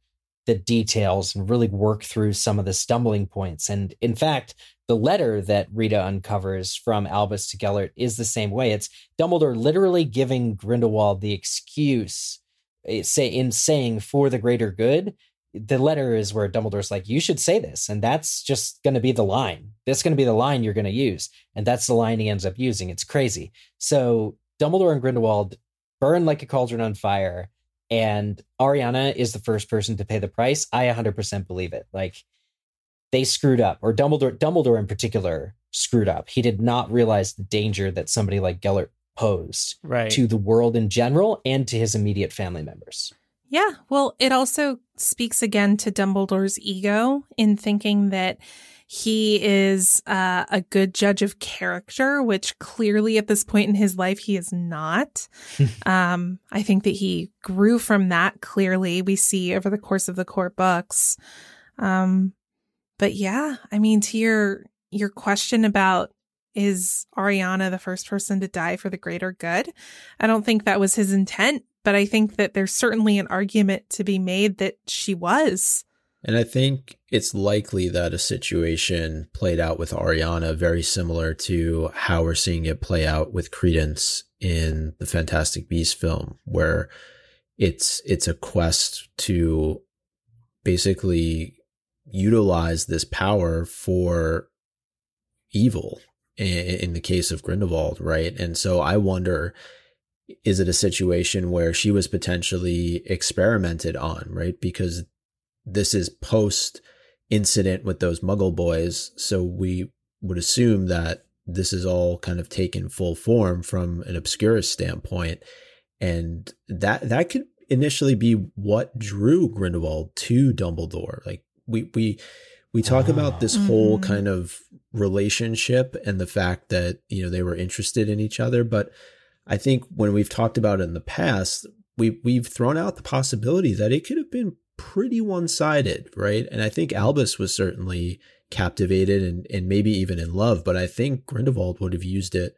Speaker 2: the details and really work through some of the stumbling points. And in fact, the letter that Rita uncovers from Albus to Gellert is the same way. It's Dumbledore literally giving Grindelwald the excuse, eh, say in saying for the greater good. The letter is where Dumbledore's like, you should say this, and that's just going to be the line. That's going to be the line you're going to use, and that's the line he ends up using. It's crazy. So Dumbledore and Grindelwald burn like a cauldron on fire and Ariana is the first person to pay the price, I 100% believe it. Like they screwed up, or Dumbledore, Dumbledore in particular screwed up. He did not realize the danger that somebody like Gellert posed
Speaker 1: right.
Speaker 2: to the world in general and to his immediate family members.
Speaker 4: Yeah, well, it also speaks again to Dumbledore's ego in thinking that he is uh, a good judge of character, which clearly at this point in his life he is not. um, I think that he grew from that clearly. We see over the course of the court books. Um, but yeah, I mean, to your your question about is Ariana the first person to die for the greater good? I don't think that was his intent, but I think that there's certainly an argument to be made that she was.
Speaker 3: And I think it's likely that a situation played out with Ariana very similar to how we're seeing it play out with Credence in the Fantastic Beasts film, where it's it's a quest to basically utilize this power for evil in, in the case of Grindelwald, right? And so I wonder is it a situation where she was potentially experimented on, right? Because this is post incident with those muggle boys. So we would assume that this is all kind of taken full form from an obscurus standpoint. And that that could initially be what drew Grindelwald to Dumbledore. Like we we We talk about this whole
Speaker 4: Mhm.
Speaker 3: kind of relationship and the fact that, you know, they were interested in each other, but I think when we've talked about it in the past, we we've thrown out the possibility that it could have been pretty one-sided, right? And I think Albus was certainly captivated and, and maybe even in love, but I think Grindelwald would have used it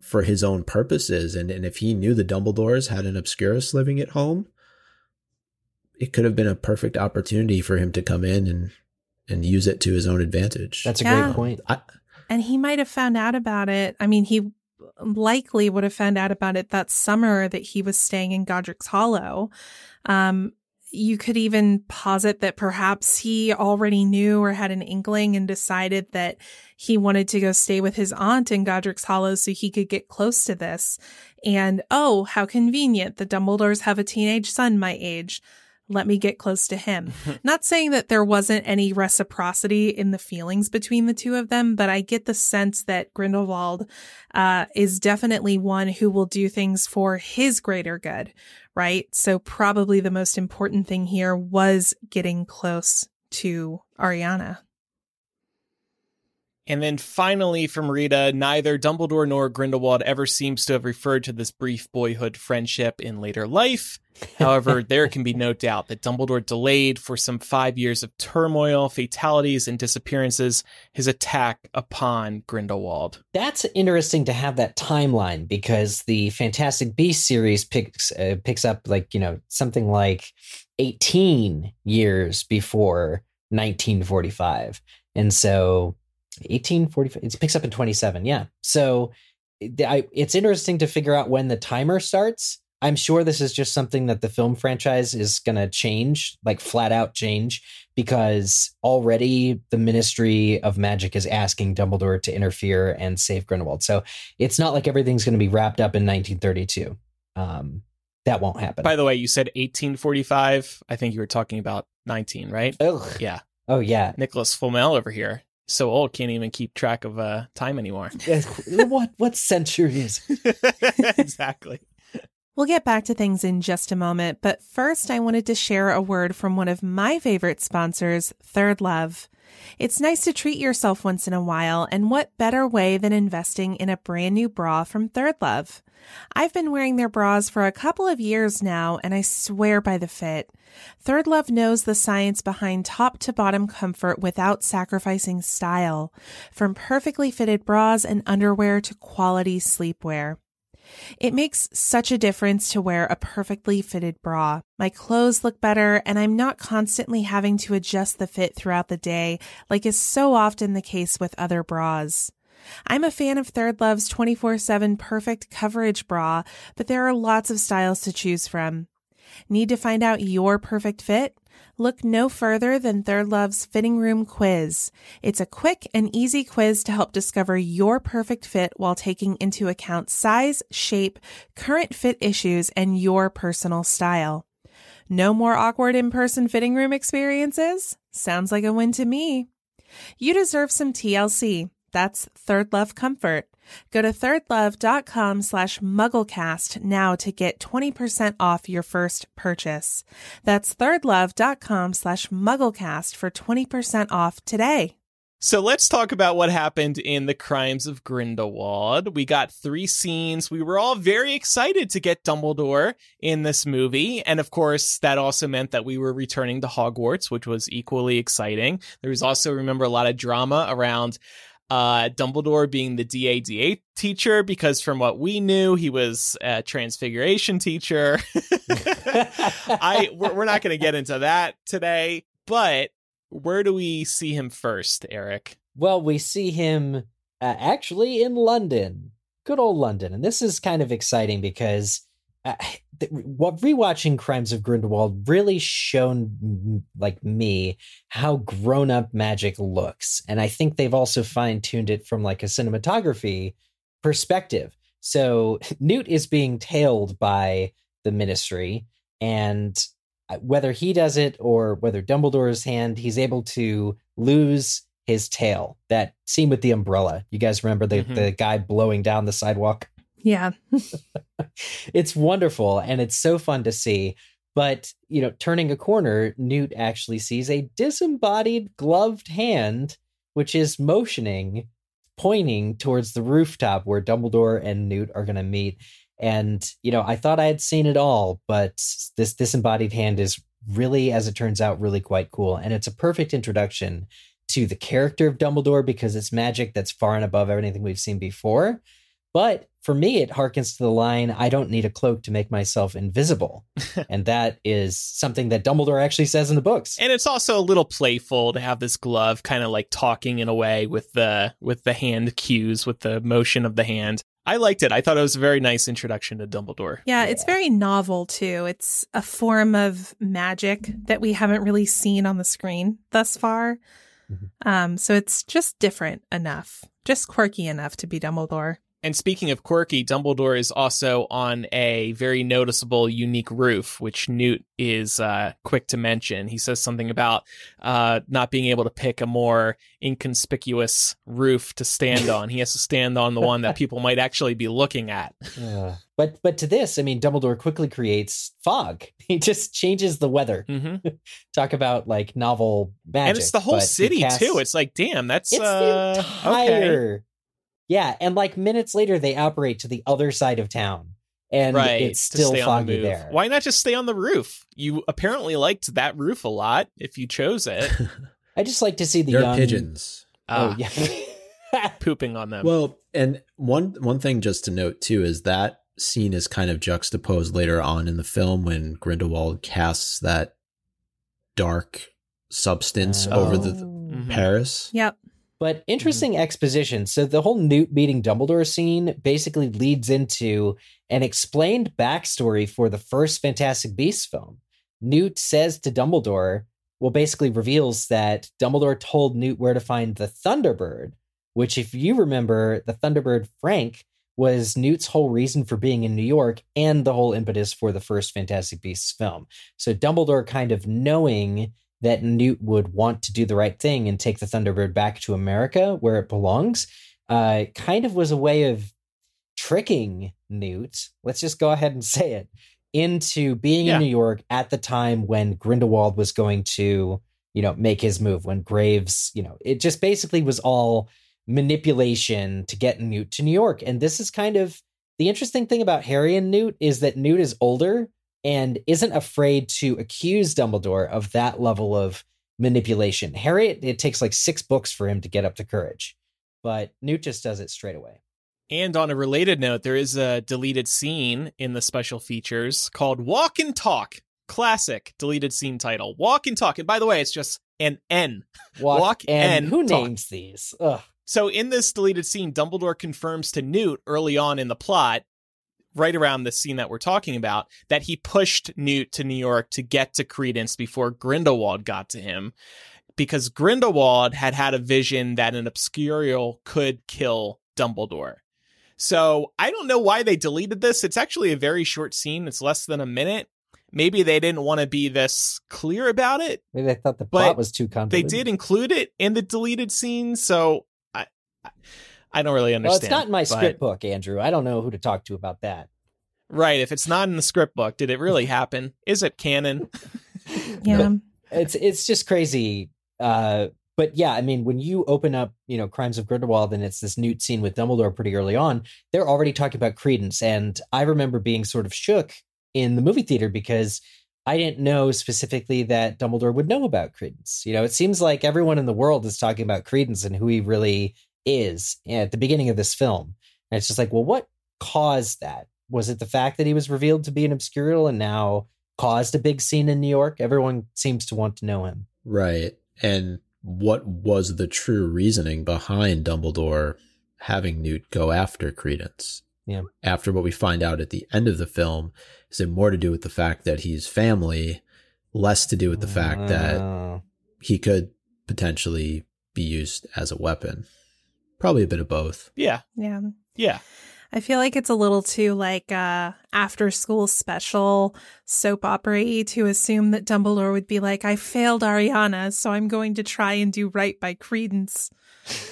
Speaker 3: for his own purposes. And, and if he knew the Dumbledores had an Obscurus living at home, it could have been a perfect opportunity for him to come in and and use it to his own advantage.
Speaker 2: That's a
Speaker 4: Yeah.
Speaker 2: great point.
Speaker 3: I,
Speaker 4: And he might have found out about it. I mean, he likely would have found out about it that summer that he was staying in Godric's Hollow. Um, you could even posit that perhaps he already knew or had an inkling and decided that he wanted to go stay with his aunt in Godric's Hollow so he could get close to this. And oh, how convenient. The Dumbledores have a teenage son my age. Let me get close to him. Not saying that there wasn't any reciprocity in the feelings between the two of them, but I get the sense that Grindelwald uh, is definitely one who will do things for his greater good, right? So probably the most important thing here was getting close to Ariana.
Speaker 1: And then finally from Rita, neither Dumbledore nor Grindelwald ever seems to have referred to this brief boyhood friendship in later life. However, there can be no doubt that Dumbledore delayed for some five years of turmoil, fatalities, and disappearances his attack upon Grindelwald.
Speaker 2: That's interesting to have that timeline because the Fantastic Beasts series picks uh, picks up like you know something like 18 years before 1945, and so 1845 it picks up in 27. Yeah, so I, it's interesting to figure out when the timer starts. I'm sure this is just something that the film franchise is going to change, like flat out change, because already the Ministry of Magic is asking Dumbledore to interfere and save Grindelwald. So it's not like everything's going to be wrapped up in 1932. Um, that won't happen.
Speaker 1: By the way, you said 1845. I think you were talking about 19, right?
Speaker 2: Ugh.
Speaker 1: Yeah.
Speaker 2: Oh yeah.
Speaker 1: Nicolas Flamel over here. So old, can't even keep track of uh, time anymore.
Speaker 2: what what century is? it?
Speaker 1: exactly.
Speaker 4: We'll get back to things in just a moment, but first I wanted to share a word from one of my favorite sponsors, Third Love. It's nice to treat yourself once in a while, and what better way than investing in a brand new bra from Third Love? I've been wearing their bras for a couple of years now, and I swear by the fit. Third Love knows the science behind top to bottom comfort without sacrificing style, from perfectly fitted bras and underwear to quality sleepwear. It makes such a difference to wear a perfectly fitted bra. My clothes look better, and I'm not constantly having to adjust the fit throughout the day, like is so often the case with other bras. I'm a fan of Third Love's 24 7 perfect coverage bra, but there are lots of styles to choose from. Need to find out your perfect fit? Look no further than Third Love's Fitting Room Quiz. It's a quick and easy quiz to help discover your perfect fit while taking into account size, shape, current fit issues, and your personal style. No more awkward in person fitting room experiences? Sounds like a win to me. You deserve some TLC. That's Third Love Comfort. Go to thirdlove.com slash mugglecast now to get 20% off your first purchase. That's thirdlove.com slash mugglecast for 20% off today.
Speaker 1: So let's talk about what happened in The Crimes of Grindelwald. We got three scenes. We were all very excited to get Dumbledore in this movie. And of course, that also meant that we were returning to Hogwarts, which was equally exciting. There was also, remember, a lot of drama around uh, Dumbledore being the DADA teacher, because from what we knew, he was a transfiguration teacher. I we're, we're not going to get into that today, but where do we see him first, Eric?
Speaker 2: Well, we see him uh, actually in London, good old London, and this is kind of exciting because what rewatching Crimes of Grindelwald really shown like me how grown up magic looks, and I think they've also fine tuned it from like a cinematography perspective. So Newt is being tailed by the Ministry, and uh, whether he does it or whether Dumbledore's hand, he's able to lose his tail. That scene with the umbrella. You guys remember the,
Speaker 1: Mhm.
Speaker 2: the guy blowing down the sidewalk?
Speaker 4: Yeah.
Speaker 2: It's wonderful and it's so fun to see. But, you know, turning a corner, Newt actually sees a disembodied gloved hand, which is motioning, pointing towards the rooftop where Dumbledore and Newt are going to meet. And, you know, I thought I had seen it all, but this disembodied hand is really, as it turns out, really quite cool. And it's a perfect introduction to the character of Dumbledore because it's magic that's far and above everything we've seen before. But for me, it harkens to the line, I don't need a cloak to make myself invisible. and that is something that Dumbledore actually says in the books.
Speaker 1: And it's also a little playful to have this glove kind of like talking in a way with the with the hand cues, with the motion of the hand. I liked it. I thought it was a very nice introduction to Dumbledore.
Speaker 4: Yeah, it's very novel too. It's a form of magic that we haven't really seen on the screen thus far. Mm-hmm. Um, so it's just different enough, just quirky enough to be Dumbledore.
Speaker 1: And speaking of quirky, Dumbledore is also on a very noticeable, unique roof, which Newt is uh, quick to mention. He says something about uh, not being able to pick a more inconspicuous roof to stand on. He has to stand on the one that people might actually be looking at.
Speaker 2: Yeah. But but to this, I mean, Dumbledore quickly creates fog. He just changes the weather.
Speaker 1: Mm-hmm.
Speaker 2: Talk about like novel magic,
Speaker 1: and it's the whole city casts... too. It's like, damn, that's
Speaker 2: it's
Speaker 1: uh,
Speaker 2: the entire. Okay yeah, and like minutes later, they apparate to the other side of town, and right, it's still foggy the there.
Speaker 1: Why not just stay on the roof? You apparently liked that roof a lot. If you chose it,
Speaker 2: I just like to see the young
Speaker 3: pigeons.
Speaker 2: Oh yeah,
Speaker 1: pooping on them.
Speaker 3: Well, and one one thing just to note too is that scene is kind of juxtaposed later on in the film when Grindelwald casts that dark substance oh. over the mm-hmm. Paris.
Speaker 4: Yep.
Speaker 2: But interesting mm-hmm. exposition. So the whole Newt meeting Dumbledore scene basically leads into an explained backstory for the first Fantastic Beasts film. Newt says to Dumbledore, well, basically reveals that Dumbledore told Newt where to find the Thunderbird, which, if you remember, the Thunderbird Frank was Newt's whole reason for being in New York and the whole impetus for the first Fantastic Beasts film. So Dumbledore kind of knowing that Newt would want to do the right thing and take the Thunderbird back to America where it belongs, uh, kind of was a way of tricking Newt. Let's just go ahead and say it into being yeah. in New York at the time when Grindelwald was going to, you know, make his move. When Graves, you know, it just basically was all manipulation to get Newt to New York. And this is kind of the interesting thing about Harry and Newt is that Newt is older and isn't afraid to accuse Dumbledore of that level of manipulation. Harry, it takes like six books for him to get up to courage, but Newt just does it straight away.
Speaker 1: And on a related note, there is a deleted scene in the special features called Walk and Talk. Classic deleted scene title. Walk and Talk. And by the way, it's just an N.
Speaker 2: Walk, Walk and, and who talk. names these? Ugh.
Speaker 1: So in this deleted scene, Dumbledore confirms to Newt early on in the plot right around the scene that we're talking about that he pushed Newt to New York to get to Credence before Grindelwald got to him because Grindelwald had had a vision that an Obscurial could kill Dumbledore. So I don't know why they deleted this. It's actually a very short scene. It's less than a minute. Maybe they didn't want to be this clear about it.
Speaker 2: Maybe they thought the plot was too convoluted.
Speaker 1: They did include it in the deleted scene, so I, I I don't really understand.
Speaker 2: Well, it's not in my but... script book, Andrew. I don't know who to talk to about that.
Speaker 1: Right. If it's not in the script book, did it really happen? Is it canon?
Speaker 4: yeah.
Speaker 2: it's it's just crazy. Uh, but yeah, I mean, when you open up, you know, Crimes of Grindelwald and it's this Newt scene with Dumbledore pretty early on, they're already talking about Credence. And I remember being sort of shook in the movie theater because I didn't know specifically that Dumbledore would know about Credence. You know, it seems like everyone in the world is talking about Credence and who he really is at the beginning of this film. And it's just like, well, what caused that? Was it the fact that he was revealed to be an obscurial and now caused a big scene in New York? Everyone seems to want to know him.
Speaker 3: Right. And what was the true reasoning behind Dumbledore having Newt go after Credence?
Speaker 2: Yeah.
Speaker 3: After what we find out at the end of the film, is it more to do with the fact that he's family, less to do with the fact uh... that he could potentially be used as a weapon? Probably a bit of both.
Speaker 1: Yeah.
Speaker 4: Yeah.
Speaker 1: Yeah.
Speaker 4: I feel like it's a little too like uh after school special soap opera to assume that Dumbledore would be like, I failed Ariana, so I'm going to try and do right by Credence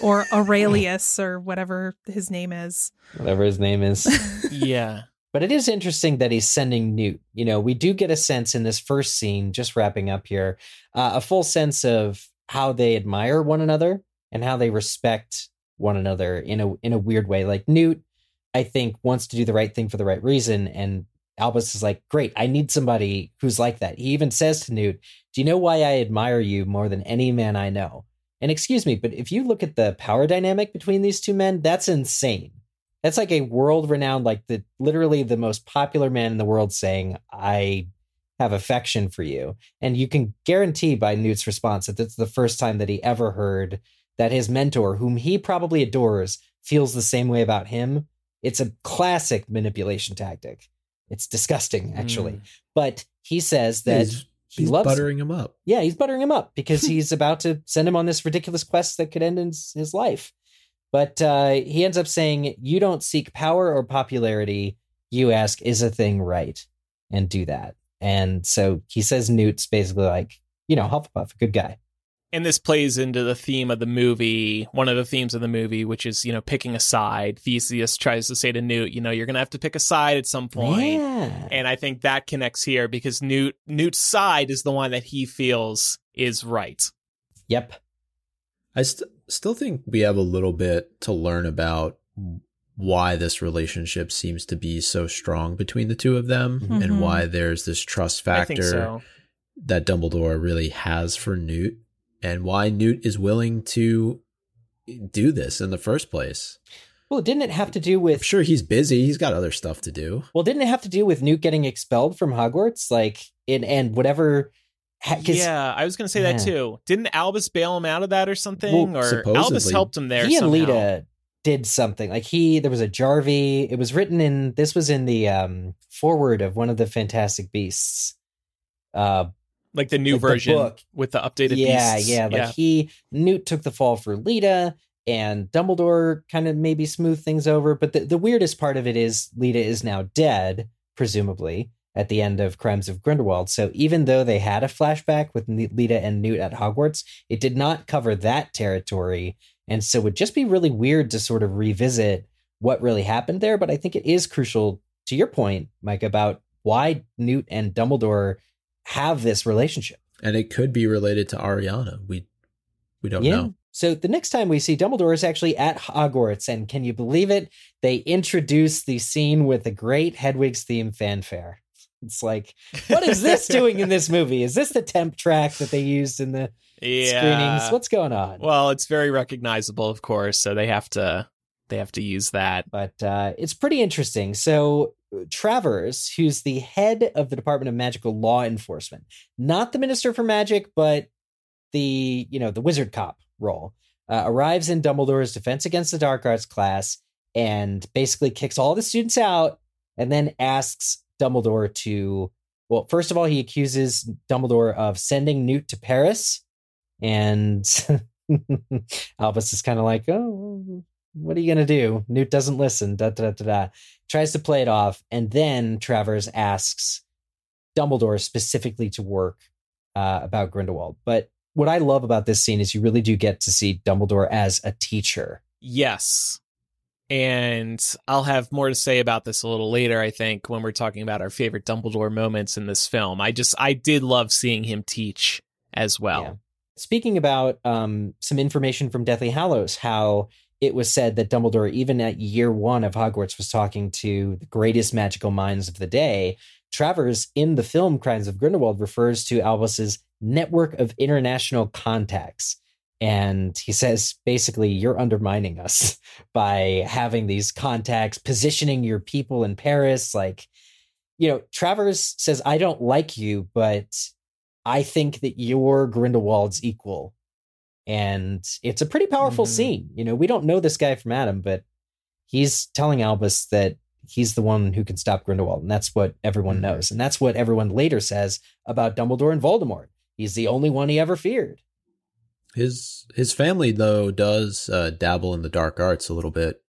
Speaker 4: or Aurelius or whatever his name is.
Speaker 2: Whatever his name is.
Speaker 1: yeah.
Speaker 2: But it is interesting that he's sending Newt. You know, we do get a sense in this first scene, just wrapping up here, uh, a full sense of how they admire one another and how they respect one another in a in a weird way. Like Newt, I think, wants to do the right thing for the right reason, and Albus is like, "Great, I need somebody who's like that." He even says to Newt, "Do you know why I admire you more than any man I know?" And excuse me, but if you look at the power dynamic between these two men, that's insane. That's like a world renowned, like the literally the most popular man in the world saying, I have affection for you. And you can guarantee by Newt's response that that's the first time that he ever heard that his mentor, whom he probably adores, feels the same way about him. It's a classic manipulation tactic. It's disgusting, actually. Mm. But he says that
Speaker 3: he's, he he's loves buttering him. him up.
Speaker 2: Yeah, he's buttering him up because he's about to send him on this ridiculous quest that could end in his life. But uh, he ends up saying, You don't seek power or popularity. You ask, Is a thing right? And do that. And so he says Newt's basically like, you know, Hufflepuff, a good guy.
Speaker 1: And this plays into the theme of the movie, one of the themes of the movie, which is, you know, picking a side. Theseus tries to say to Newt, you know, you're going to have to pick a side at some point. Yeah. And I think that connects here because Newt Newt's side is the one that he feels is right.
Speaker 2: Yep.
Speaker 3: I st- still think we have a little bit to learn about why this relationship seems to be so strong between the two of them mm-hmm. and why there's this trust factor so. that Dumbledore really has for Newt and why Newt is willing to do this in the first place.
Speaker 2: Well, didn't it have to do with? I'm
Speaker 3: sure, he's busy. He's got other stuff to do.
Speaker 2: Well, didn't it have to do with Newt getting expelled from Hogwarts? Like, in and whatever
Speaker 1: yeah, I was going to say yeah. that too. Didn't Albus bail him out of that or something? Well, or supposedly. Albus helped him there.
Speaker 2: He
Speaker 1: somehow.
Speaker 2: and Leta did something. Like he, there was a Jarvey. It was written in. This was in the um, forward of one of the Fantastic Beasts. Uh,
Speaker 1: like the new like version the with the updated.
Speaker 2: Yeah,
Speaker 1: beasts.
Speaker 2: yeah. Like yeah. he Newt took the fall for Leta, and Dumbledore kind of maybe smoothed things over. But the, the weirdest part of it is Leta is now dead, presumably at the end of Crimes of Grindelwald. So even though they had a flashback with Leta and Newt at Hogwarts, it did not cover that territory. And so it would just be really weird to sort of revisit what really happened there. But I think it is crucial to your point, Mike, about why Newt and Dumbledore have this relationship.
Speaker 3: And it could be related to Ariana. We we don't yeah. know.
Speaker 2: So the next time we see Dumbledore is actually at Hogwarts, and can you believe it? They introduce the scene with the great Hedwig's theme fanfare. It's like, what is this doing in this movie? Is this the temp track that they used in the yeah. screenings? What's going on?
Speaker 1: Well, it's very recognizable, of course, so they have to they have to use that.
Speaker 2: But uh, it's pretty interesting. So Travers, who's the head of the Department of Magical Law Enforcement, not the Minister for Magic, but the you know the wizard cop role, uh, arrives in Dumbledore's Defense Against the Dark Arts class and basically kicks all the students out, and then asks Dumbledore to well, first of all, he accuses Dumbledore of sending Newt to Paris, and Albus is kind of like, "Oh, what are you gonna do?" Newt doesn't listen. Da da da da. Tries to play it off, and then Travers asks Dumbledore specifically to work uh, about Grindelwald. But what I love about this scene is you really do get to see Dumbledore as a teacher.
Speaker 1: Yes, and I'll have more to say about this a little later, I think, when we're talking about our favorite Dumbledore moments in this film. I just, I did love seeing him teach as well. Yeah.
Speaker 2: Speaking about um, some information from Deathly Hallows, how it was said that Dumbledore, even at year one of Hogwarts, was talking to the greatest magical minds of the day. Travers, in the film Crimes of Grindelwald, refers to Albus's network of international contacts. And he says basically you're undermining us by having these contacts positioning your people in paris. Like you know travers says i don't like you but i think that you're grindelwald's equal and it's a pretty powerful mm-hmm. scene you know we don't know this guy from adam but he's telling albus that he's the one who can stop grindelwald and that's what everyone mm-hmm. knows and that's what everyone later says about dumbledore and voldemort he's the only one he ever feared
Speaker 3: his his family though does uh, dabble in the dark arts a little bit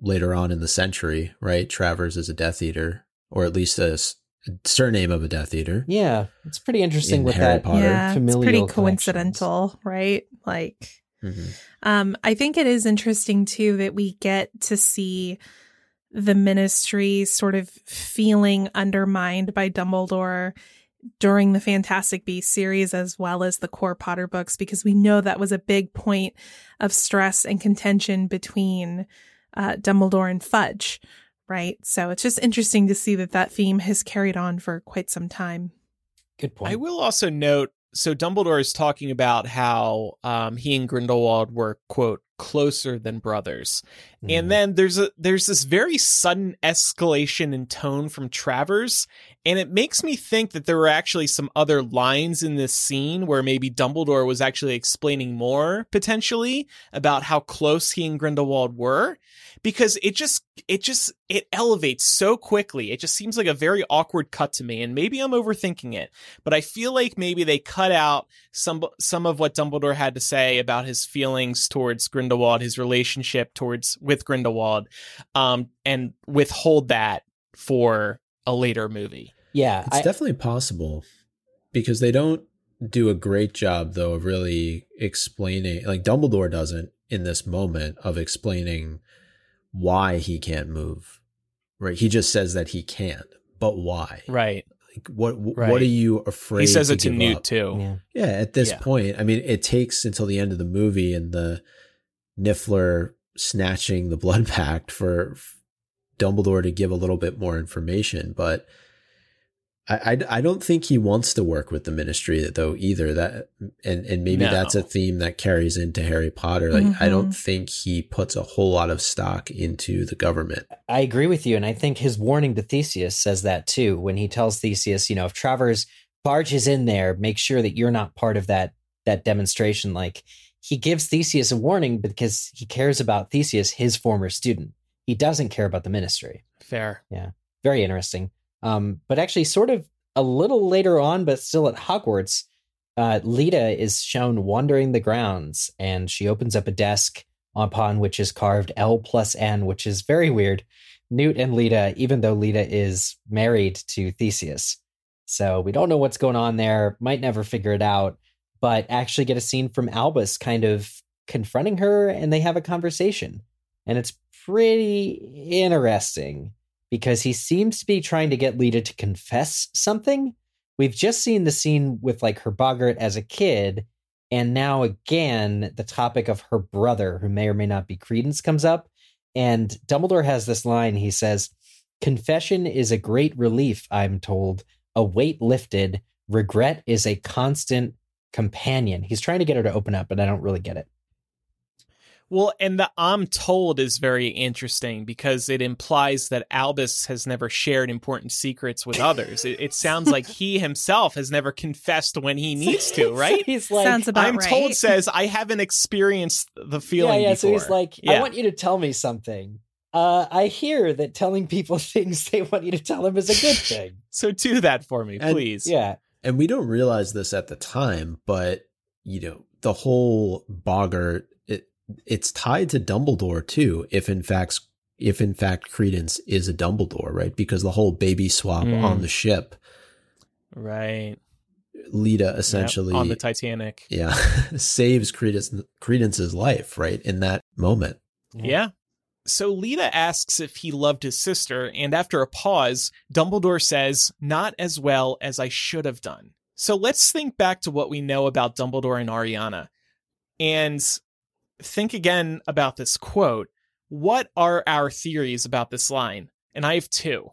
Speaker 3: later on in the century, right? Travers is a Death Eater, or at least a, a surname of a Death Eater.
Speaker 2: Yeah, it's pretty interesting in with Harry that.
Speaker 4: Potter. Yeah, it's pretty coincidental, right? Like, mm-hmm. um, I think it is interesting too that we get to see the ministry sort of feeling undermined by Dumbledore during the Fantastic Beasts series as well as the core Potter books because we know that was a big point of stress and contention between uh, Dumbledore and Fudge, right? So it's just interesting to see that that theme has carried on for quite some time.
Speaker 2: Good point.
Speaker 1: I will also note so Dumbledore is talking about how um, he and Grindelwald were quote closer than brothers, mm. and then there's a there's this very sudden escalation in tone from Travers, and it makes me think that there were actually some other lines in this scene where maybe Dumbledore was actually explaining more potentially about how close he and Grindelwald were because it just it just it elevates so quickly. It just seems like a very awkward cut to me and maybe I'm overthinking it, but I feel like maybe they cut out some some of what Dumbledore had to say about his feelings towards Grindelwald, his relationship towards with Grindelwald um and withhold that for a later movie.
Speaker 2: Yeah,
Speaker 3: it's I, definitely possible because they don't do a great job though of really explaining like Dumbledore doesn't in this moment of explaining why he can't move. Right? He just says that he can't, but why?
Speaker 1: Right.
Speaker 3: Like what right. what are you afraid He
Speaker 1: says
Speaker 3: to
Speaker 1: it to Newt up? too.
Speaker 2: Yeah.
Speaker 3: yeah, at this yeah. point, I mean it takes until the end of the movie and the Niffler snatching the blood pact for Dumbledore to give a little bit more information, but I, I, I don't think he wants to work with the ministry though either that and and maybe no. that's a theme that carries into Harry Potter like mm-hmm. I don't think he puts a whole lot of stock into the government.
Speaker 2: I agree with you and I think his warning to Theseus says that too when he tells Theseus, you know, if Travers barges in there, make sure that you're not part of that that demonstration like he gives Theseus a warning because he cares about Theseus, his former student. He doesn't care about the ministry.
Speaker 1: Fair.
Speaker 2: Yeah. Very interesting. Um, but actually, sort of a little later on, but still at Hogwarts, uh, Leta is shown wandering the grounds and she opens up a desk upon which is carved L plus N, which is very weird. Newt and Leta, even though Leta is married to Theseus. So we don't know what's going on there, might never figure it out, but actually get a scene from Albus kind of confronting her and they have a conversation. And it's pretty interesting because he seems to be trying to get Leta to confess something. We've just seen the scene with like her boggart as a kid, and now again the topic of her brother, who may or may not be Credence, comes up. And Dumbledore has this line. He says, "Confession is a great relief. I'm told. A weight lifted. Regret is a constant companion." He's trying to get her to open up, but I don't really get it.
Speaker 1: Well, and the I'm told is very interesting because it implies that Albus has never shared important secrets with others. it, it, sounds like he himself has never confessed when he needs to, right?
Speaker 2: he's like,
Speaker 4: sounds about
Speaker 1: I'm
Speaker 4: right.
Speaker 1: told says I haven't experienced the feeling.
Speaker 2: Yeah, yeah.
Speaker 1: Before.
Speaker 2: So he's like, yeah. I want you to tell me something. Uh, I hear that telling people things they want you to tell them is a good thing.
Speaker 1: so do that for me,
Speaker 3: and,
Speaker 1: please.
Speaker 2: Yeah.
Speaker 3: And we don't realize this at the time, but you know, the whole Boggart it's tied to Dumbledore too. If in fact, if in fact Credence is a Dumbledore, right? Because the whole baby swap mm. on the ship,
Speaker 1: right?
Speaker 3: Leta essentially
Speaker 1: yep, on the Titanic,
Speaker 3: yeah, saves Credence Credence's life, right in that moment.
Speaker 1: Yeah. yeah. So Leta asks if he loved his sister, and after a pause, Dumbledore says, "Not as well as I should have done." So let's think back to what we know about Dumbledore and Ariana. And think again about this quote. What are our theories about this line? And I have two.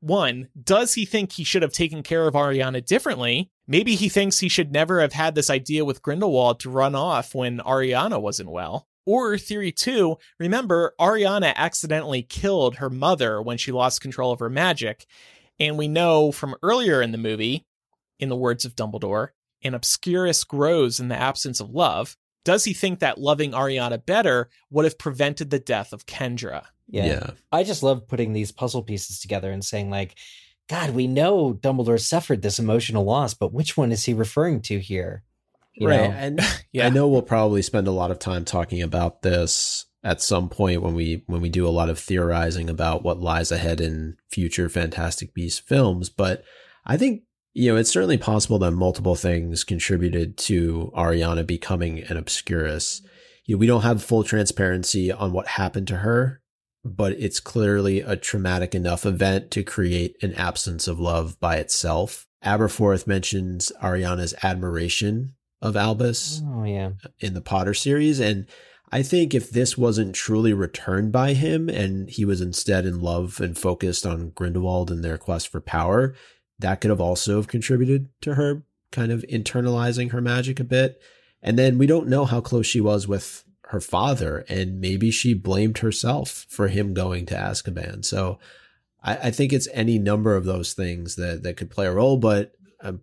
Speaker 1: One, does he think he should have taken care of Ariana differently? Maybe he thinks he should never have had this idea with Grindelwald to run off when Ariana wasn't well. Or theory two, remember, Ariana accidentally killed her mother when she lost control of her magic. And we know from earlier in the movie, in the words of Dumbledore, an obscurus grows in the absence of love does he think that loving Ariana better would have prevented the death of Kendra?
Speaker 2: Yeah. yeah. I just love putting these puzzle pieces together and saying, like, God, we know Dumbledore suffered this emotional loss, but which one is he referring to here?
Speaker 3: You right. Know? And yeah. I know we'll probably spend a lot of time talking about this at some point when we when we do a lot of theorizing about what lies ahead in future Fantastic Beasts films, but I think you know, it's certainly possible that multiple things contributed to Ariana becoming an obscurus. You know, we don't have full transparency on what happened to her but it's clearly a traumatic enough event to create an absence of love by itself. Aberforth mentions Ariana's admiration of Albus
Speaker 2: Oh yeah.
Speaker 3: in the Potter series. And I think if this wasn't truly returned by him and he was instead in love and focused on Grindelwald and their quest for power, that could have also have contributed to her kind of internalizing her magic a bit. And then we don't know how close she was with her father, and maybe she blamed herself for him going to Azkaban. So I, I think it's any number of those things that that could play a role. But um,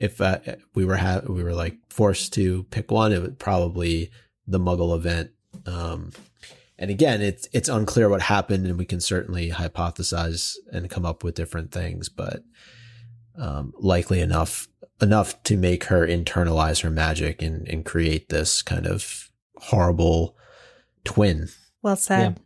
Speaker 3: if uh, we were ha- we were like forced to pick one, it would probably the Muggle event. Um, and again, it's it's unclear what happened, and we can certainly hypothesize and come up with different things, but um, likely enough enough to make her internalize her magic and, and create this kind of horrible twin.
Speaker 4: Well said.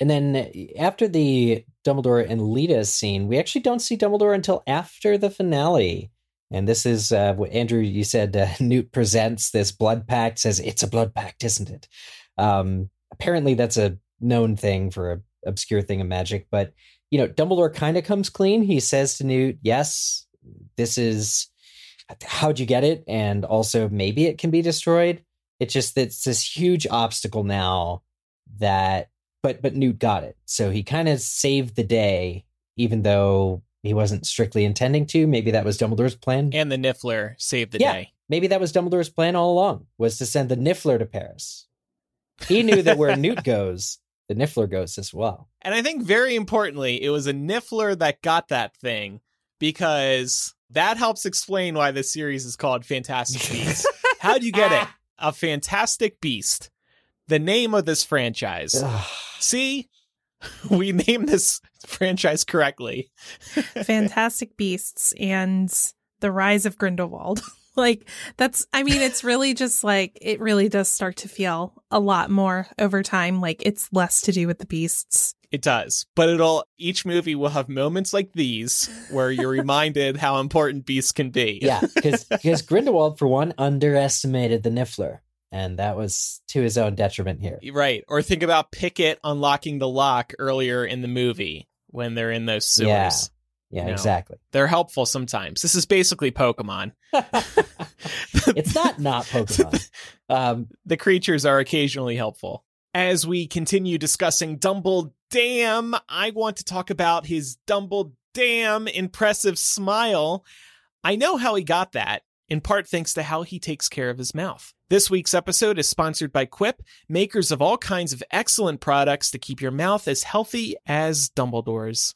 Speaker 2: And then after the Dumbledore and Leta scene, we actually don't see Dumbledore until after the finale. And this is uh, what Andrew, you said uh, Newt presents this blood pact, says it's a blood pact, isn't it? Um, apparently, that's a known thing for a obscure thing of magic. But, you know, Dumbledore kind of comes clean. He says to Newt, yes, this is how'd you get it? And also, maybe it can be destroyed. It's just it's this huge obstacle now that but but Newt got it. So he kind of saved the day, even though he wasn't strictly intending to. Maybe that was Dumbledore's plan.
Speaker 1: And the Niffler saved the
Speaker 2: Yeah.
Speaker 1: day.
Speaker 2: Maybe that was Dumbledore's plan all along, was to send the Niffler to Paris. He knew that where Newt goes, the Niffler goes as well.
Speaker 1: And I think very importantly, it was a Niffler that got that thing because that helps explain why this series is called Fantastic Beasts. How do you get it? A fantastic beast. The name of this franchise. See? We named this franchise correctly.
Speaker 4: Fantastic Beasts and The Rise of Grindelwald. like that's I mean it's really just like it really does start to feel a lot more over time like it's less to do with the beasts.
Speaker 1: It does. But it'll each movie will have moments like these where you're reminded how important beasts can be.
Speaker 2: Yeah, because because Grindelwald, for one, underestimated the Niffler. And that was to his own detriment here.
Speaker 1: Right. Or think about Pickett unlocking the lock earlier in the movie when they're in those sewers.
Speaker 2: Yeah. Yeah,
Speaker 1: No.
Speaker 2: exactly.
Speaker 1: They're helpful sometimes. This is basically Pokemon.
Speaker 2: it's not not Pokemon. Um,
Speaker 1: The creatures are occasionally helpful. As we continue discussing Dumbledamn, I want to talk about his Dumbledamn impressive smile. I know how he got that, in part thanks to how he takes care of his mouth. This week's episode is sponsored by Quip, makers of all kinds of excellent products to keep your mouth as healthy as Dumbledore's.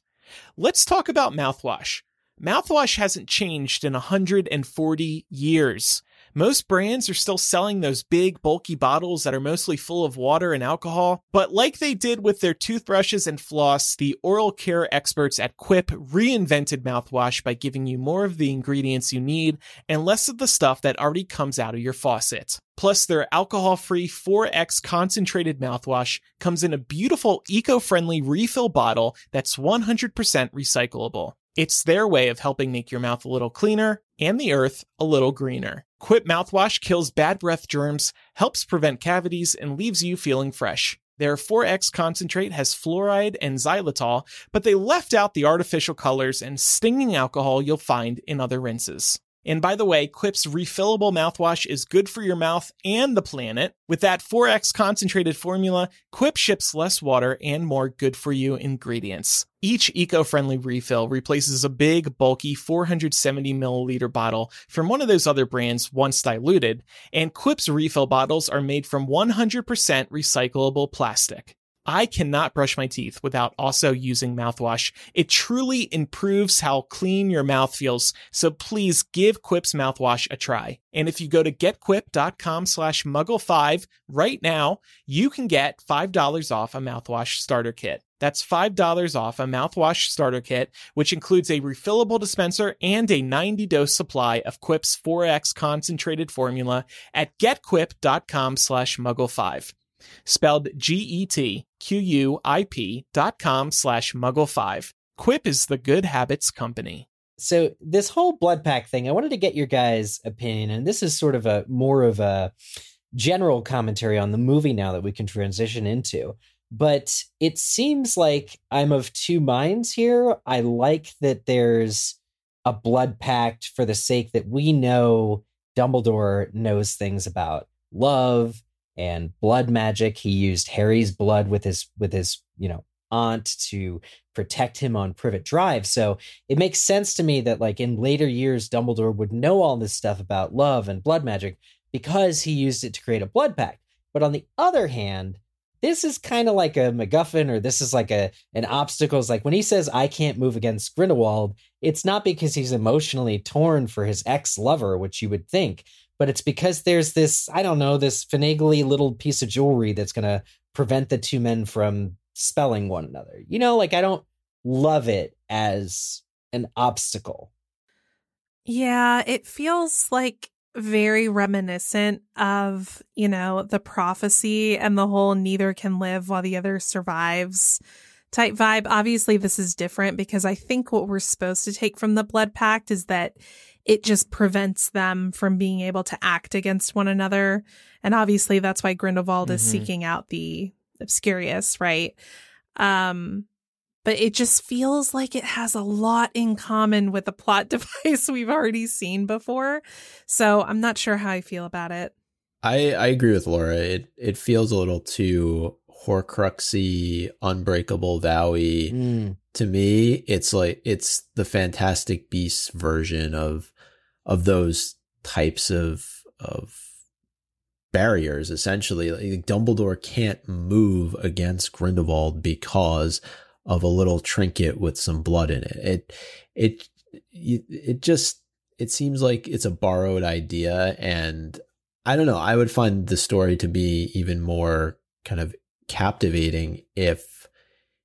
Speaker 1: Let's talk about mouthwash. Mouthwash hasn't changed in 140 years. Most brands are still selling those big, bulky bottles that are mostly full of water and alcohol, but like they did with their toothbrushes and floss, the oral care experts at Quip reinvented mouthwash by giving you more of the ingredients you need and less of the stuff that already comes out of your faucet. Plus, their alcohol free 4X concentrated mouthwash comes in a beautiful, eco friendly refill bottle that's 100% recyclable. It's their way of helping make your mouth a little cleaner and the earth a little greener. Quip mouthwash kills bad breath germs, helps prevent cavities, and leaves you feeling fresh. Their 4X concentrate has fluoride and xylitol, but they left out the artificial colors and stinging alcohol you'll find in other rinses. And by the way, Quip's refillable mouthwash is good for your mouth and the planet. With that 4X concentrated formula, Quip ships less water and more good for you ingredients. Each eco friendly refill replaces a big, bulky 470 milliliter bottle from one of those other brands once diluted, and Quip's refill bottles are made from 100% recyclable plastic. I cannot brush my teeth without also using mouthwash. It truly improves how clean your mouth feels. So please give Quip's mouthwash a try. And if you go to getquip.com slash muggle5 right now, you can get $5 off a mouthwash starter kit. That's $5 off a mouthwash starter kit, which includes a refillable dispenser and a 90 dose supply of Quip's 4X concentrated formula at getquip.com slash muggle5 spelled G-E-T-Q-U-I-P dot com slash muggle5. Quip is the good habits company.
Speaker 2: so this whole blood pact thing, I wanted to get your guys' opinion, and this is sort of a more of a general commentary on the movie now that we can transition into. but it seems like I'm of two minds here. I like that there's a blood pact for the sake that we know Dumbledore knows things about love and blood magic. He used Harry's blood with his with his, you know, aunt to protect him on Privet Drive. So it makes sense to me that like in later years Dumbledore would know all this stuff about love and blood magic because he used it to create a blood pact. But on the other hand, this is kind of like a MacGuffin, or this is like a an obstacle. It's like when he says I can't move against Grindelwald, it's not because he's emotionally torn for his ex lover, which you would think, but it's because there's this I don't know this finagly little piece of jewelry that's going to prevent the two men from spelling one another. You know, like I don't love it as an obstacle.
Speaker 4: Yeah, it feels like very reminiscent of, you know, the prophecy and the whole neither can live while the other survives type vibe. Obviously, this is different because I think what we're supposed to take from the blood pact is that it just prevents them from being able to act against one another. And obviously, that's why Grindelwald mm-hmm. is seeking out the Obscurious, right? Um, but it just feels like it has a lot in common with the plot device we've already seen before. So I'm not sure how I feel about it.
Speaker 3: I, I agree with Laura. It it feels a little too Horcruxy, unbreakable vowy. Mm. To me, it's like it's the Fantastic Beasts version of of those types of of barriers. Essentially, like Dumbledore can't move against Grindelwald because of a little trinket with some blood in it. It it it just it seems like it's a borrowed idea and I don't know, I would find the story to be even more kind of captivating if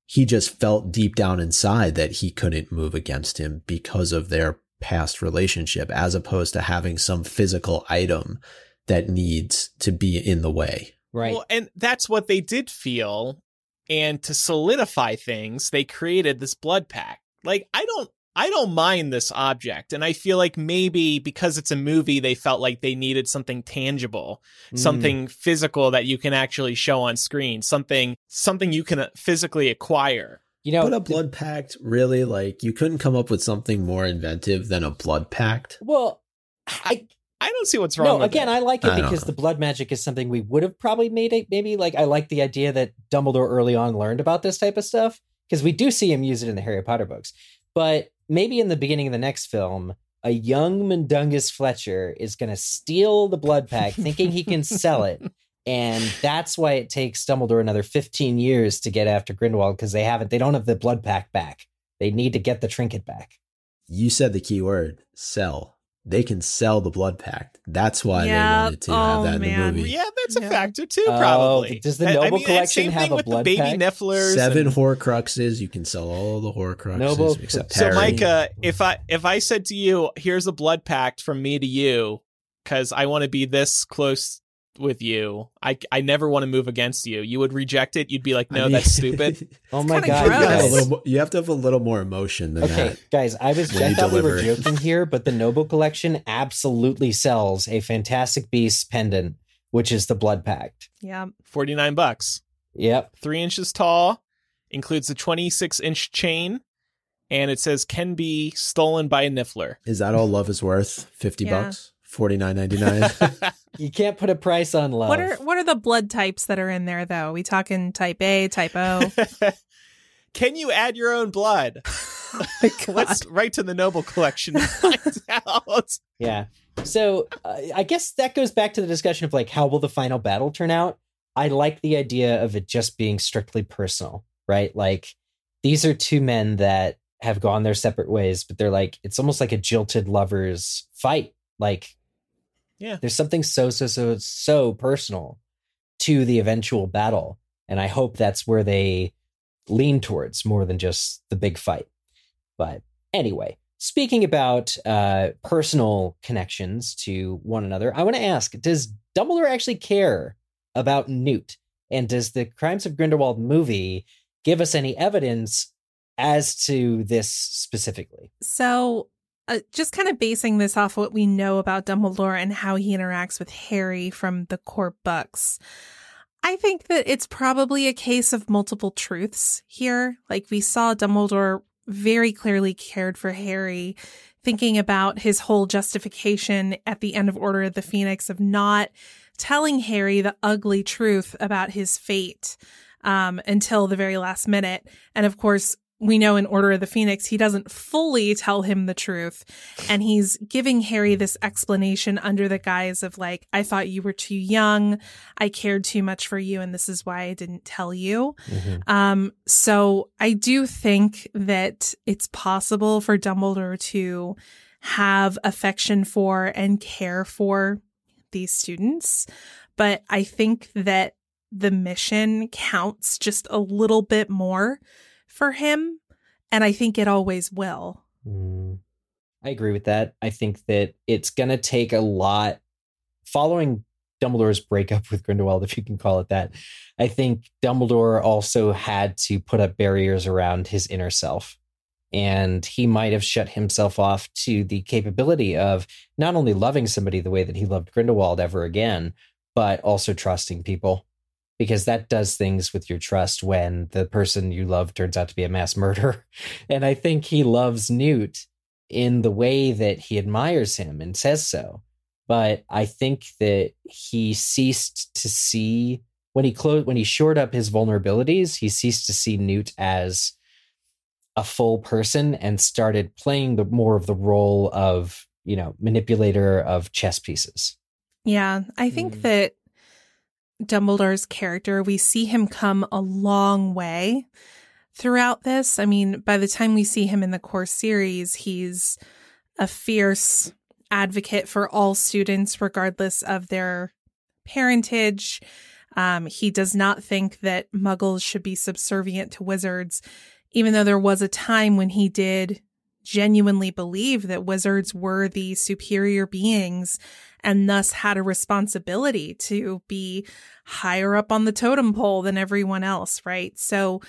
Speaker 3: he just felt deep down inside that he couldn't move against him because of their past relationship as opposed to having some physical item that needs to be in the way.
Speaker 2: Right. Well,
Speaker 1: and that's what they did feel and to solidify things they created this blood pact. like i don't i don't mind this object and i feel like maybe because it's a movie they felt like they needed something tangible mm. something physical that you can actually show on screen something something you can uh, physically acquire
Speaker 3: you know, but a blood pact really like you couldn't come up with something more inventive than a blood pact.
Speaker 2: Well, I
Speaker 1: I don't see what's wrong.
Speaker 2: No, again,
Speaker 1: it.
Speaker 2: I like it I because the blood magic is something we would have probably made it. Maybe like I like the idea that Dumbledore early on learned about this type of stuff because we do see him use it in the Harry Potter books. But maybe in the beginning of the next film, a young Mundungus Fletcher is going to steal the blood pact, thinking he can sell it. And that's why it takes Dumbledore another 15 years to get after Grindelwald because they haven't, they don't have the blood pact back. They need to get the trinket back.
Speaker 3: You said the key word sell they can sell the blood pact. That's why yeah. they wanted to oh, have that man. in the movie.
Speaker 1: Yeah, that's a yeah. factor too. Oh, probably.
Speaker 2: Oh, does the Noble I mean, Collection have a blood
Speaker 1: baby
Speaker 2: pact?
Speaker 1: Nifflers
Speaker 3: Seven and... Horcruxes. You can sell all the Horcruxes Noble... except
Speaker 1: So, Micah, if I if I said to you, "Here's a blood pact from me to you," because I want to be this close with you. I I never want to move against you. You would reject it. You'd be like, no, I mean, that's stupid.
Speaker 2: oh my god, you
Speaker 3: have, more, you have, to have a little more emotion than okay, that.
Speaker 2: guys. I was I thought deliver. we were joking here, but the Noble Collection absolutely sells a Fantastic Beasts pendant, which is the Blood Pact.
Speaker 4: Yeah,
Speaker 1: forty nine bucks.
Speaker 2: Yep,
Speaker 1: three inches tall, includes a twenty six inch chain. And it says can be stolen by a niffler.
Speaker 3: Is that all love is worth? Fifty yeah. bucks? Forty nine ninety nine.
Speaker 2: you can't put a price on love.
Speaker 4: What are what are the blood types that are in there though? Are we talking type A, type O?
Speaker 1: Can you add your own blood? oh Let's write to the Noble Collection.
Speaker 2: yeah. So uh, I guess that goes back to the discussion of like how will the final battle turn out. I like the idea of it just being strictly personal, right? Like these are two men that have gone their separate ways, but they're like it's almost like a jilted lovers fight. Like
Speaker 1: yeah.
Speaker 2: There's something so, so, so, so personal to the eventual battle. And I hope that's where they lean towards more than just the big fight. But anyway, speaking about uh, personal connections to one another, I want to ask Does Dumbledore actually care about Newt? And does the Crimes of Grindelwald movie give us any evidence as to this specifically?
Speaker 4: So uh, just kind of basing this off what we know about Dumbledore and how he interacts with Harry from the core books. I think that it's probably a case of multiple truths here. Like we saw Dumbledore very clearly cared for Harry, thinking about his whole justification at the end of Order of the Phoenix of not telling Harry the ugly truth about his fate um, until the very last minute. And of course, we know in Order of the Phoenix, he doesn't fully tell him the truth. And he's giving Harry this explanation under the guise of, like, I thought you were too young. I cared too much for you. And this is why I didn't tell you. Mm-hmm. Um, so I do think that it's possible for Dumbledore to have affection for and care for these students. But I think that the mission counts just a little bit more for him. And I think it always will.
Speaker 2: Mm, I agree with that. I think that it's going to take a lot following Dumbledore's breakup with Grindelwald, if you can call it that. I think Dumbledore also had to put up barriers around his inner self. And he might have shut himself off to the capability of not only loving somebody the way that he loved Grindelwald ever again, but also trusting people because that does things with your trust when the person you love turns out to be a mass murderer. And I think he loves Newt in the way that he admires him and says so. But I think that he ceased to see when he closed when he shored up his vulnerabilities, he ceased to see Newt as a full person and started playing the more of the role of, you know, manipulator of chess pieces.
Speaker 4: Yeah, I think mm. that Dumbledore's character, we see him come a long way throughout this. I mean, by the time we see him in the core series, he's a fierce advocate for all students, regardless of their parentage. Um, he does not think that muggles should be subservient to wizards, even though there was a time when he did genuinely believe that wizards were the superior beings and thus had a responsibility to be higher up on the totem pole than everyone else, right? So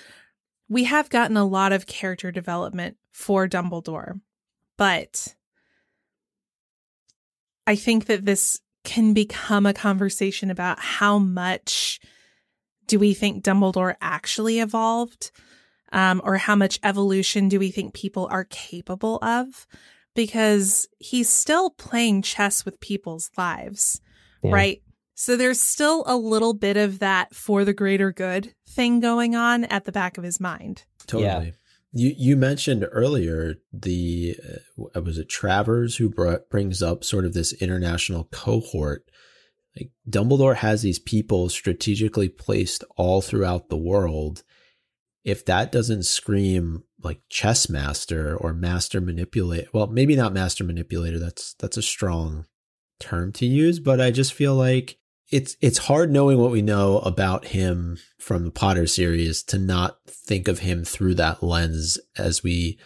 Speaker 4: we have gotten a lot of character development for Dumbledore, but I think that this can become a conversation about how much do we think Dumbledore actually evolved? Um, or how much evolution do we think people are capable of? Because he's still playing chess with people's lives, yeah. right? So there's still a little bit of that for the greater good thing going on at the back of his mind.
Speaker 3: Totally. Yeah. You you mentioned earlier the uh, was it Travers who brought, brings up sort of this international cohort. Like Dumbledore has these people strategically placed all throughout the world. If that doesn't scream like chess master or master manipulator. Well, maybe not master manipulator. That's that's a strong term to use, but I just feel like it's it's hard knowing what we know about him from the Potter series to not think of him through that lens as we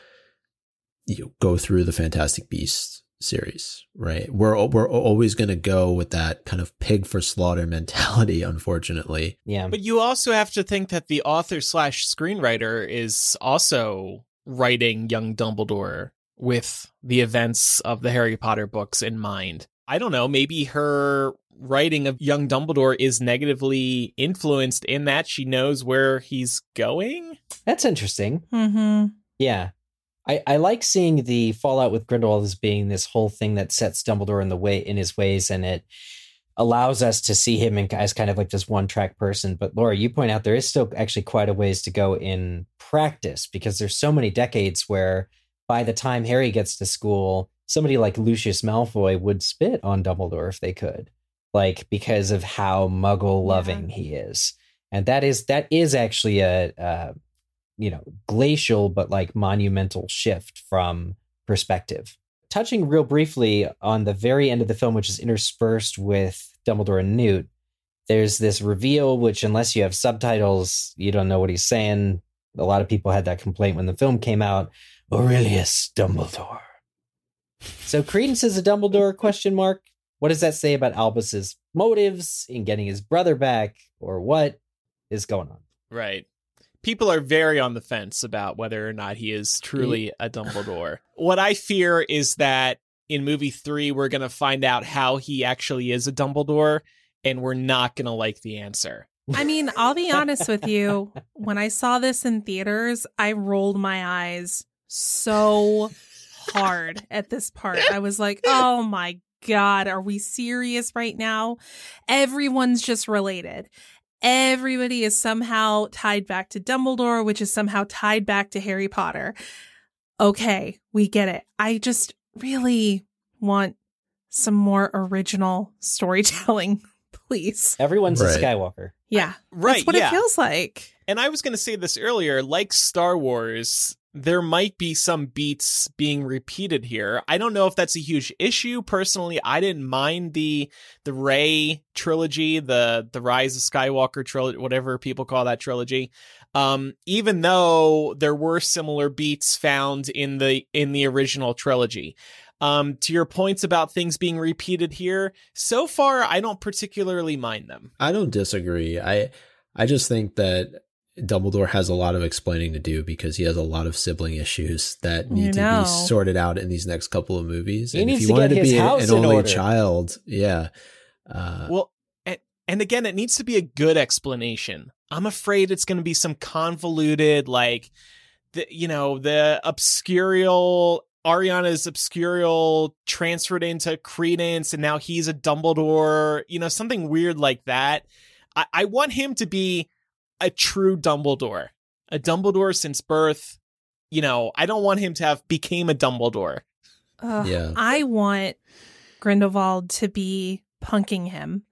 Speaker 3: you know, go through the Fantastic Beasts series, right? We're we're always going to go with that kind of pig for slaughter mentality, unfortunately.
Speaker 2: Yeah.
Speaker 1: But you also have to think that the author slash screenwriter is also writing young Dumbledore with the events of the Harry Potter books in mind. I don't know, maybe her writing of young Dumbledore is negatively influenced in that she knows where he's going.
Speaker 2: That's interesting.
Speaker 4: Mm-hmm.
Speaker 2: Yeah. I, I like seeing the fallout with Grindelwald as being this whole thing that sets Dumbledore in the way in his ways, and it allows us to see him as kind of like this one track person. But Laura, you point out there is still actually quite a ways to go in practice because there's so many decades where by the time Harry gets to school, somebody like Lucius Malfoy would spit on Dumbledore if they could, like because of how Muggle loving yeah. he is, and that is that is actually a, a you know, glacial but like monumental shift from perspective. Touching real briefly on the very end of the film, which is interspersed with Dumbledore and Newt, there's this reveal, which, unless you have subtitles, you don't know what he's saying. A lot of people had that complaint when the film came out. Aurelius Dumbledore. So Credence is a Dumbledore question mark. What does that say about Albus's motives in getting his brother back, or what is going on?
Speaker 1: Right people are very on the fence about whether or not he is truly a Dumbledore. what I fear is that in movie three, we're going to find out how he actually is a Dumbledore, and we're not going to like the answer.
Speaker 4: I mean, I'll be honest with you. When I saw this in theaters, I rolled my eyes so hard at this part. I was like, oh my God, are we serious right now? Everyone's just related. Everybody is somehow tied back to Dumbledore, which is somehow tied back to Harry Potter. Okay, we get it. I just really want some more original storytelling, please.
Speaker 2: Everyone's
Speaker 3: Right.
Speaker 2: a Skywalker.
Speaker 4: Yeah.
Speaker 1: Right,
Speaker 4: That's what
Speaker 1: yeah.
Speaker 4: it feels like.
Speaker 1: And I was going to say this earlier, like Star Wars, there might be some beats being repeated here. I don't know if that's a huge issue. Personally, I didn't mind the the Rey trilogy, the the Rise of Skywalker trilogy, whatever people call that trilogy. Um, even though there were similar beats found in the in the original trilogy. Um, to your points about things being repeated here, so far I don't particularly mind them.
Speaker 3: I don't disagree. I I just think that Dumbledore has a lot of explaining to do because he has a lot of sibling issues that
Speaker 4: You
Speaker 3: need to
Speaker 4: know.
Speaker 3: be sorted out in these next couple of movies.
Speaker 2: He
Speaker 3: and
Speaker 2: needs
Speaker 3: if
Speaker 2: to
Speaker 3: he wanted
Speaker 2: get
Speaker 3: to
Speaker 2: his
Speaker 3: be an,
Speaker 2: house
Speaker 3: an
Speaker 2: in
Speaker 3: only
Speaker 2: order.
Speaker 3: child, yeah. Uh,
Speaker 1: Well, and, and again, it needs to be a good explanation. I'm afraid it's going to be some convoluted, like, the you know, the obscurial Ariana's obscurial transferred into Credence, and now he's a Dumbledore. You know, something weird like that. I, I want him to be a true Dumbledore, a Dumbledore since birth. You know, I don't want him to have became a Dumbledore.
Speaker 4: Ugh,
Speaker 3: Yeah.
Speaker 4: I want Grindelwald to be punking him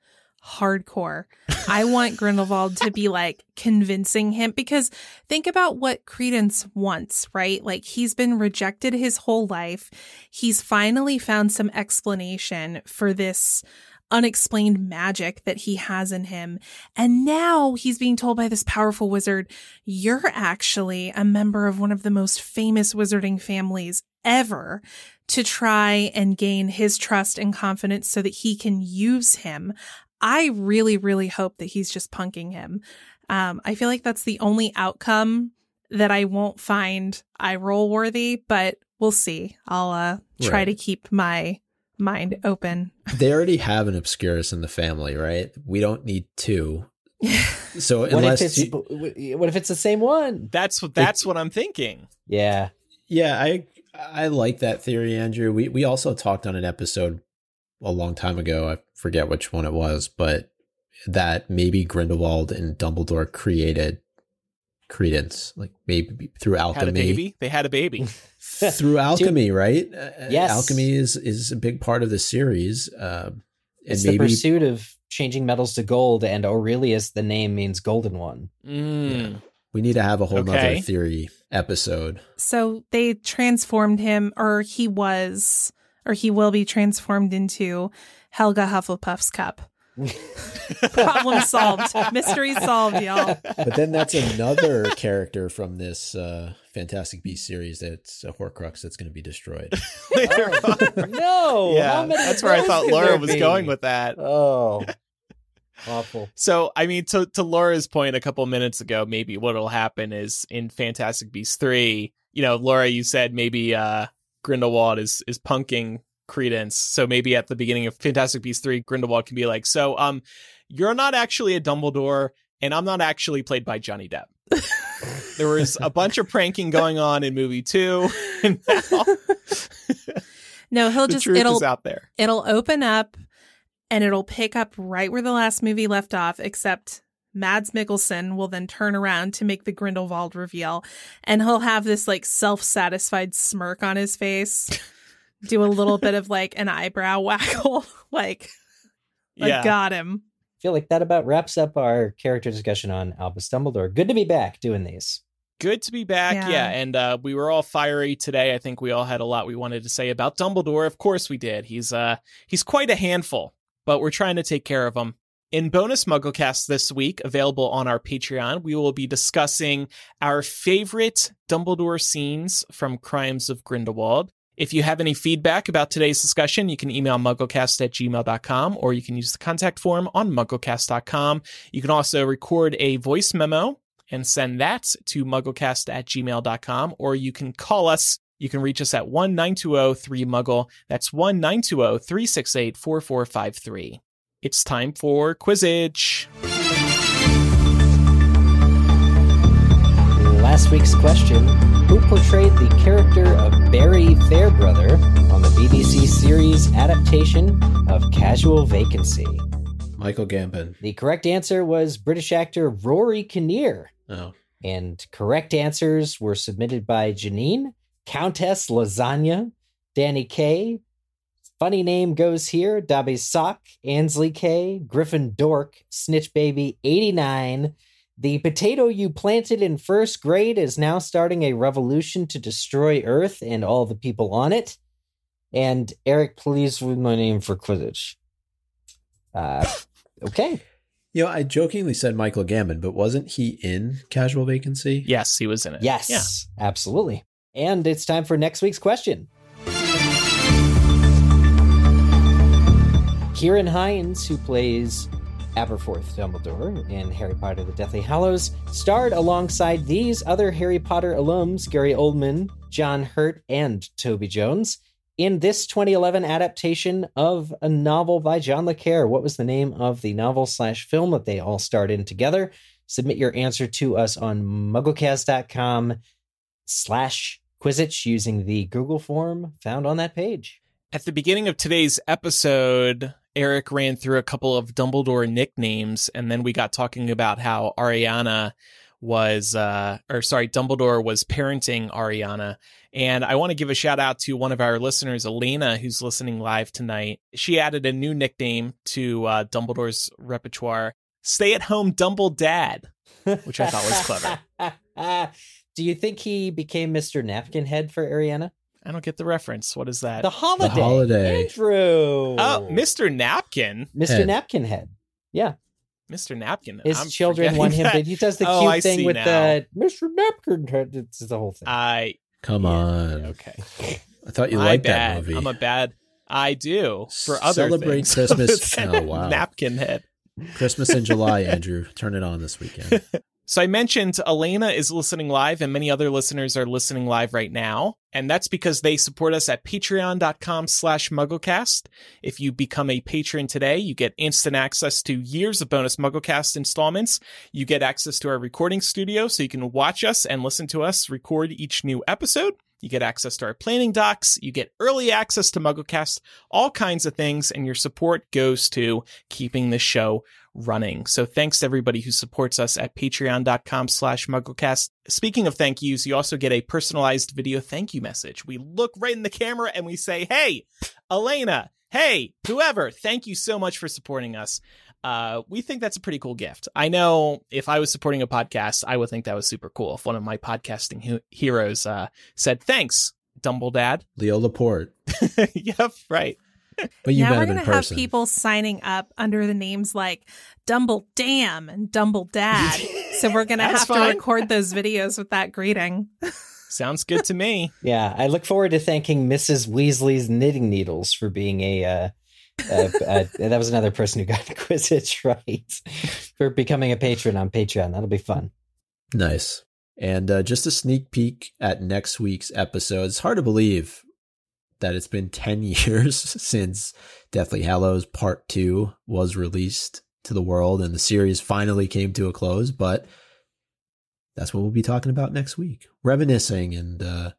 Speaker 4: hardcore. I want Grindelwald to be like convincing him because think about what Credence wants, right? Like he's been rejected his whole life. He's finally found some explanation for this unexplained magic that he has in him. And now he's being told by this powerful wizard, you're actually a member of one of the most famous wizarding families ever to try and gain his trust and confidence so that he can use him. I really, really hope that he's just punking him. Um, I feel like that's the only outcome that I won't find eye roll worthy, but we'll see. I'll uh, try
Speaker 3: Right.
Speaker 4: to keep my mind open.
Speaker 3: they already have an Obscurus in the family, right? We don't need two. So
Speaker 2: What
Speaker 3: unless
Speaker 2: if it's
Speaker 3: you-
Speaker 2: what if it's the same one?
Speaker 1: That's what that's what I'm thinking.
Speaker 2: Yeah.
Speaker 3: Yeah, I I like that theory, Andrew. We we also talked on an episode a long time ago. I forget which one it was, but that maybe Grindelwald and Dumbledore created Credence, like maybe through
Speaker 1: Had a
Speaker 3: alchemy.
Speaker 1: baby. They had a baby.
Speaker 3: Through alchemy, right? Uh,
Speaker 2: Yes.
Speaker 3: alchemy is is a big part of the series. Um, and
Speaker 2: It's the pursuit of changing metals to gold, and Aurelius, the name means golden one.
Speaker 1: Mm.
Speaker 3: we need to have a whole
Speaker 1: Okay.
Speaker 3: nother theory episode.
Speaker 4: So they transformed him, or he was, or he will be transformed into Helga Hufflepuff's cup. Problem solved. Mystery solved, y'all.
Speaker 3: But then that's another character from this uh, Fantastic Beast series that's a Horcrux that's going to be destroyed.
Speaker 1: Later on.
Speaker 2: no,
Speaker 1: yeah, that's where I thought Laura was
Speaker 2: be?
Speaker 1: going with that.
Speaker 2: Oh, awful.
Speaker 1: So, I mean, to to Laura's point a couple minutes ago, maybe what'll happen is in Fantastic Beasts three. You know, Laura, you said maybe uh, Grindelwald is is punking Credence. So maybe at the beginning of Fantastic Beasts three, Grindelwald can be like, "So, um, you're not actually a Dumbledore, and I'm not actually played by Johnny Depp." there was a bunch of pranking going on in movie two, and now
Speaker 4: No, he'll
Speaker 1: the
Speaker 4: just
Speaker 1: truth
Speaker 4: it'll
Speaker 1: is out there.
Speaker 4: it'll open up and it'll pick up right where the last movie left off, except Mads Mikkelsen will then turn around to make the Grindelwald reveal, and he'll have this like self-satisfied smirk on his face, do a little bit of like an eyebrow waggle, like, like
Speaker 1: yeah.
Speaker 4: got him.
Speaker 2: I feel like that about wraps up our character discussion on Albus Dumbledore. Good to be back doing these.
Speaker 1: good to be back yeah,
Speaker 4: Yeah.
Speaker 1: and uh we were all fiery today i think we all had a lot we wanted to say about dumbledore of course we did he's uh he's quite a handful but we're trying to take care of him in bonus mugglecast this week available on our patreon we will be discussing our favorite dumbledore scenes from crimes of grindelwald if you have any feedback about today's discussion, you can email mugglecast at gmail.com or you can use the contact form on mugglecast.com. You can also record a voice memo and send that to mugglecast at gmail.com or you can call us. You can reach us at 1 920 Muggle. That's 1 368 4453. It's time for Quizzitch.
Speaker 2: Last week's question who portrayed the character of Barry Fairbrother on the BBC series adaptation of Casual Vacancy?
Speaker 3: Michael Gambon.
Speaker 2: The correct answer was British actor Rory Kinnear.
Speaker 3: Oh.
Speaker 2: And correct answers were submitted by Janine, Countess Lasagna, Danny K. Funny name goes here, Dabby Sock, Ansley K, Griffin Dork, Snitch Baby 89. The potato you planted in first grade is now starting a revolution to destroy Earth and all the people on it. And Eric, please read my name for Quizzitch. Uh, okay.
Speaker 3: You know, I jokingly said Michael Gambon, but wasn't he in Casual Vacancy?
Speaker 1: Yes, he was in it.
Speaker 2: Yes,
Speaker 1: Yeah.
Speaker 2: absolutely. And it's time for next week's question. Ciaran Hinds, who plays Aberforth Dumbledore in Harry Potter the Deathly Hallows, starred alongside these other Harry Potter alums, Gary Oldman, John Hurt, and Toby Jones, in this 2011 adaptation of a novel by John Le Carre. What was the name of the novel slash film that they all starred in together? Submit your answer to us on mugglecast.com slash Quizzitch using the Google form found on that page.
Speaker 1: At the beginning of today's episode, Eric ran through a couple of Dumbledore nicknames, and then we got talking about how Ariana was, uh, or sorry, Dumbledore was parenting Ariana. And I want to give a shout out to one of our listeners, Elena, who's listening live tonight. She added a new nickname to uh, Dumbledore's repertoire Stay at home Dumble Dad, which I thought was clever.
Speaker 2: Do you think he became Mr. Napkin Head for Ariana?
Speaker 1: I don't get the reference. What is that?
Speaker 2: The holiday.
Speaker 3: The holiday.
Speaker 2: Andrew.
Speaker 1: oh, Mr. Napkin.
Speaker 2: Mr.
Speaker 3: Head.
Speaker 2: Napkin Head. Yeah.
Speaker 1: Mr. Napkin.
Speaker 2: His
Speaker 1: I'm
Speaker 2: children want him
Speaker 1: that.
Speaker 2: He does the
Speaker 1: Oh,
Speaker 2: cute
Speaker 1: I
Speaker 2: thing with
Speaker 1: now.
Speaker 2: the Mr. Napkin Head. It's the whole thing.
Speaker 1: I
Speaker 3: Come
Speaker 1: Yeah,
Speaker 3: on.
Speaker 1: okay.
Speaker 3: I thought you
Speaker 1: My
Speaker 3: liked
Speaker 1: bad.
Speaker 3: that movie.
Speaker 1: I'm a bad. I do for other
Speaker 3: Celebrate
Speaker 1: things.
Speaker 3: Christmas. Oh, wow.
Speaker 1: Napkin head.
Speaker 3: Christmas in July, Andrew. Turn it on this weekend.
Speaker 1: So I mentioned Elena is listening live and many other listeners are listening live right now. And that's because they support us at patreon.com slash mugglecast. If you become a patron today, you get instant access to years of bonus mugglecast installments. You get access to our recording studio so you can watch us and listen to us record each new episode. You get access to our planning docs. You get early access to MuggleCast, all kinds of things, and your support goes to keeping the show running. So thanks to everybody who supports us at patreon.com slash mugglecast. Speaking of thank yous, you also get a personalized video thank you message. We look right in the camera and we say, Hey, Elena, hey, whoever, thank you so much for supporting us. Uh, we think that's a pretty cool gift. I know if I was supporting a podcast, I would think that was super cool. If one of my podcasting he- heroes uh, said, Thanks, Dumbledad.
Speaker 3: Leo Laporte.
Speaker 1: yep, right.
Speaker 3: But you
Speaker 4: now
Speaker 3: met
Speaker 4: we're gonna have people signing up under the names like Dumble Dam and Dumble Dad. so we're gonna have
Speaker 1: fine.
Speaker 4: to record those videos with that greeting.
Speaker 1: Sounds good to me.
Speaker 2: Yeah, I look forward to thanking Mrs. Weasley's knitting needles for being a. Uh, uh, uh, that was another person who got Quizzitch right for becoming a patron on Patreon. That'll be fun.
Speaker 3: Nice. And uh, just a sneak peek at next week's episode. It's hard to believe that it's been 10 years since Deathly Hallows Part 2 was released to the world and the series finally came to a close, but that's what we'll be talking about next week. Reminiscing and uh,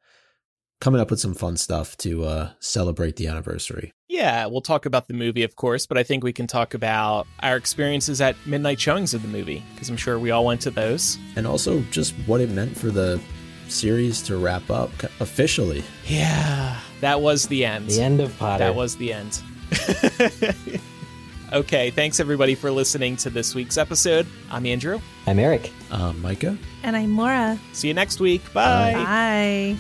Speaker 3: coming up with some fun stuff to uh, celebrate the anniversary.
Speaker 1: Yeah, we'll talk about the movie, of course, but I think we can talk about our experiences at midnight showings of the movie because I'm sure we all went to those.
Speaker 3: And also just what it meant for the series to wrap up officially.
Speaker 1: Yeah, that was the end.
Speaker 2: The end of Potter.
Speaker 1: That was the end. okay, thanks everybody for listening to this week's episode. I'm Andrew.
Speaker 2: I'm Eric.
Speaker 3: Uh, Micah?
Speaker 4: And I'm Laura.
Speaker 1: See you next week. Bye.
Speaker 4: Bye.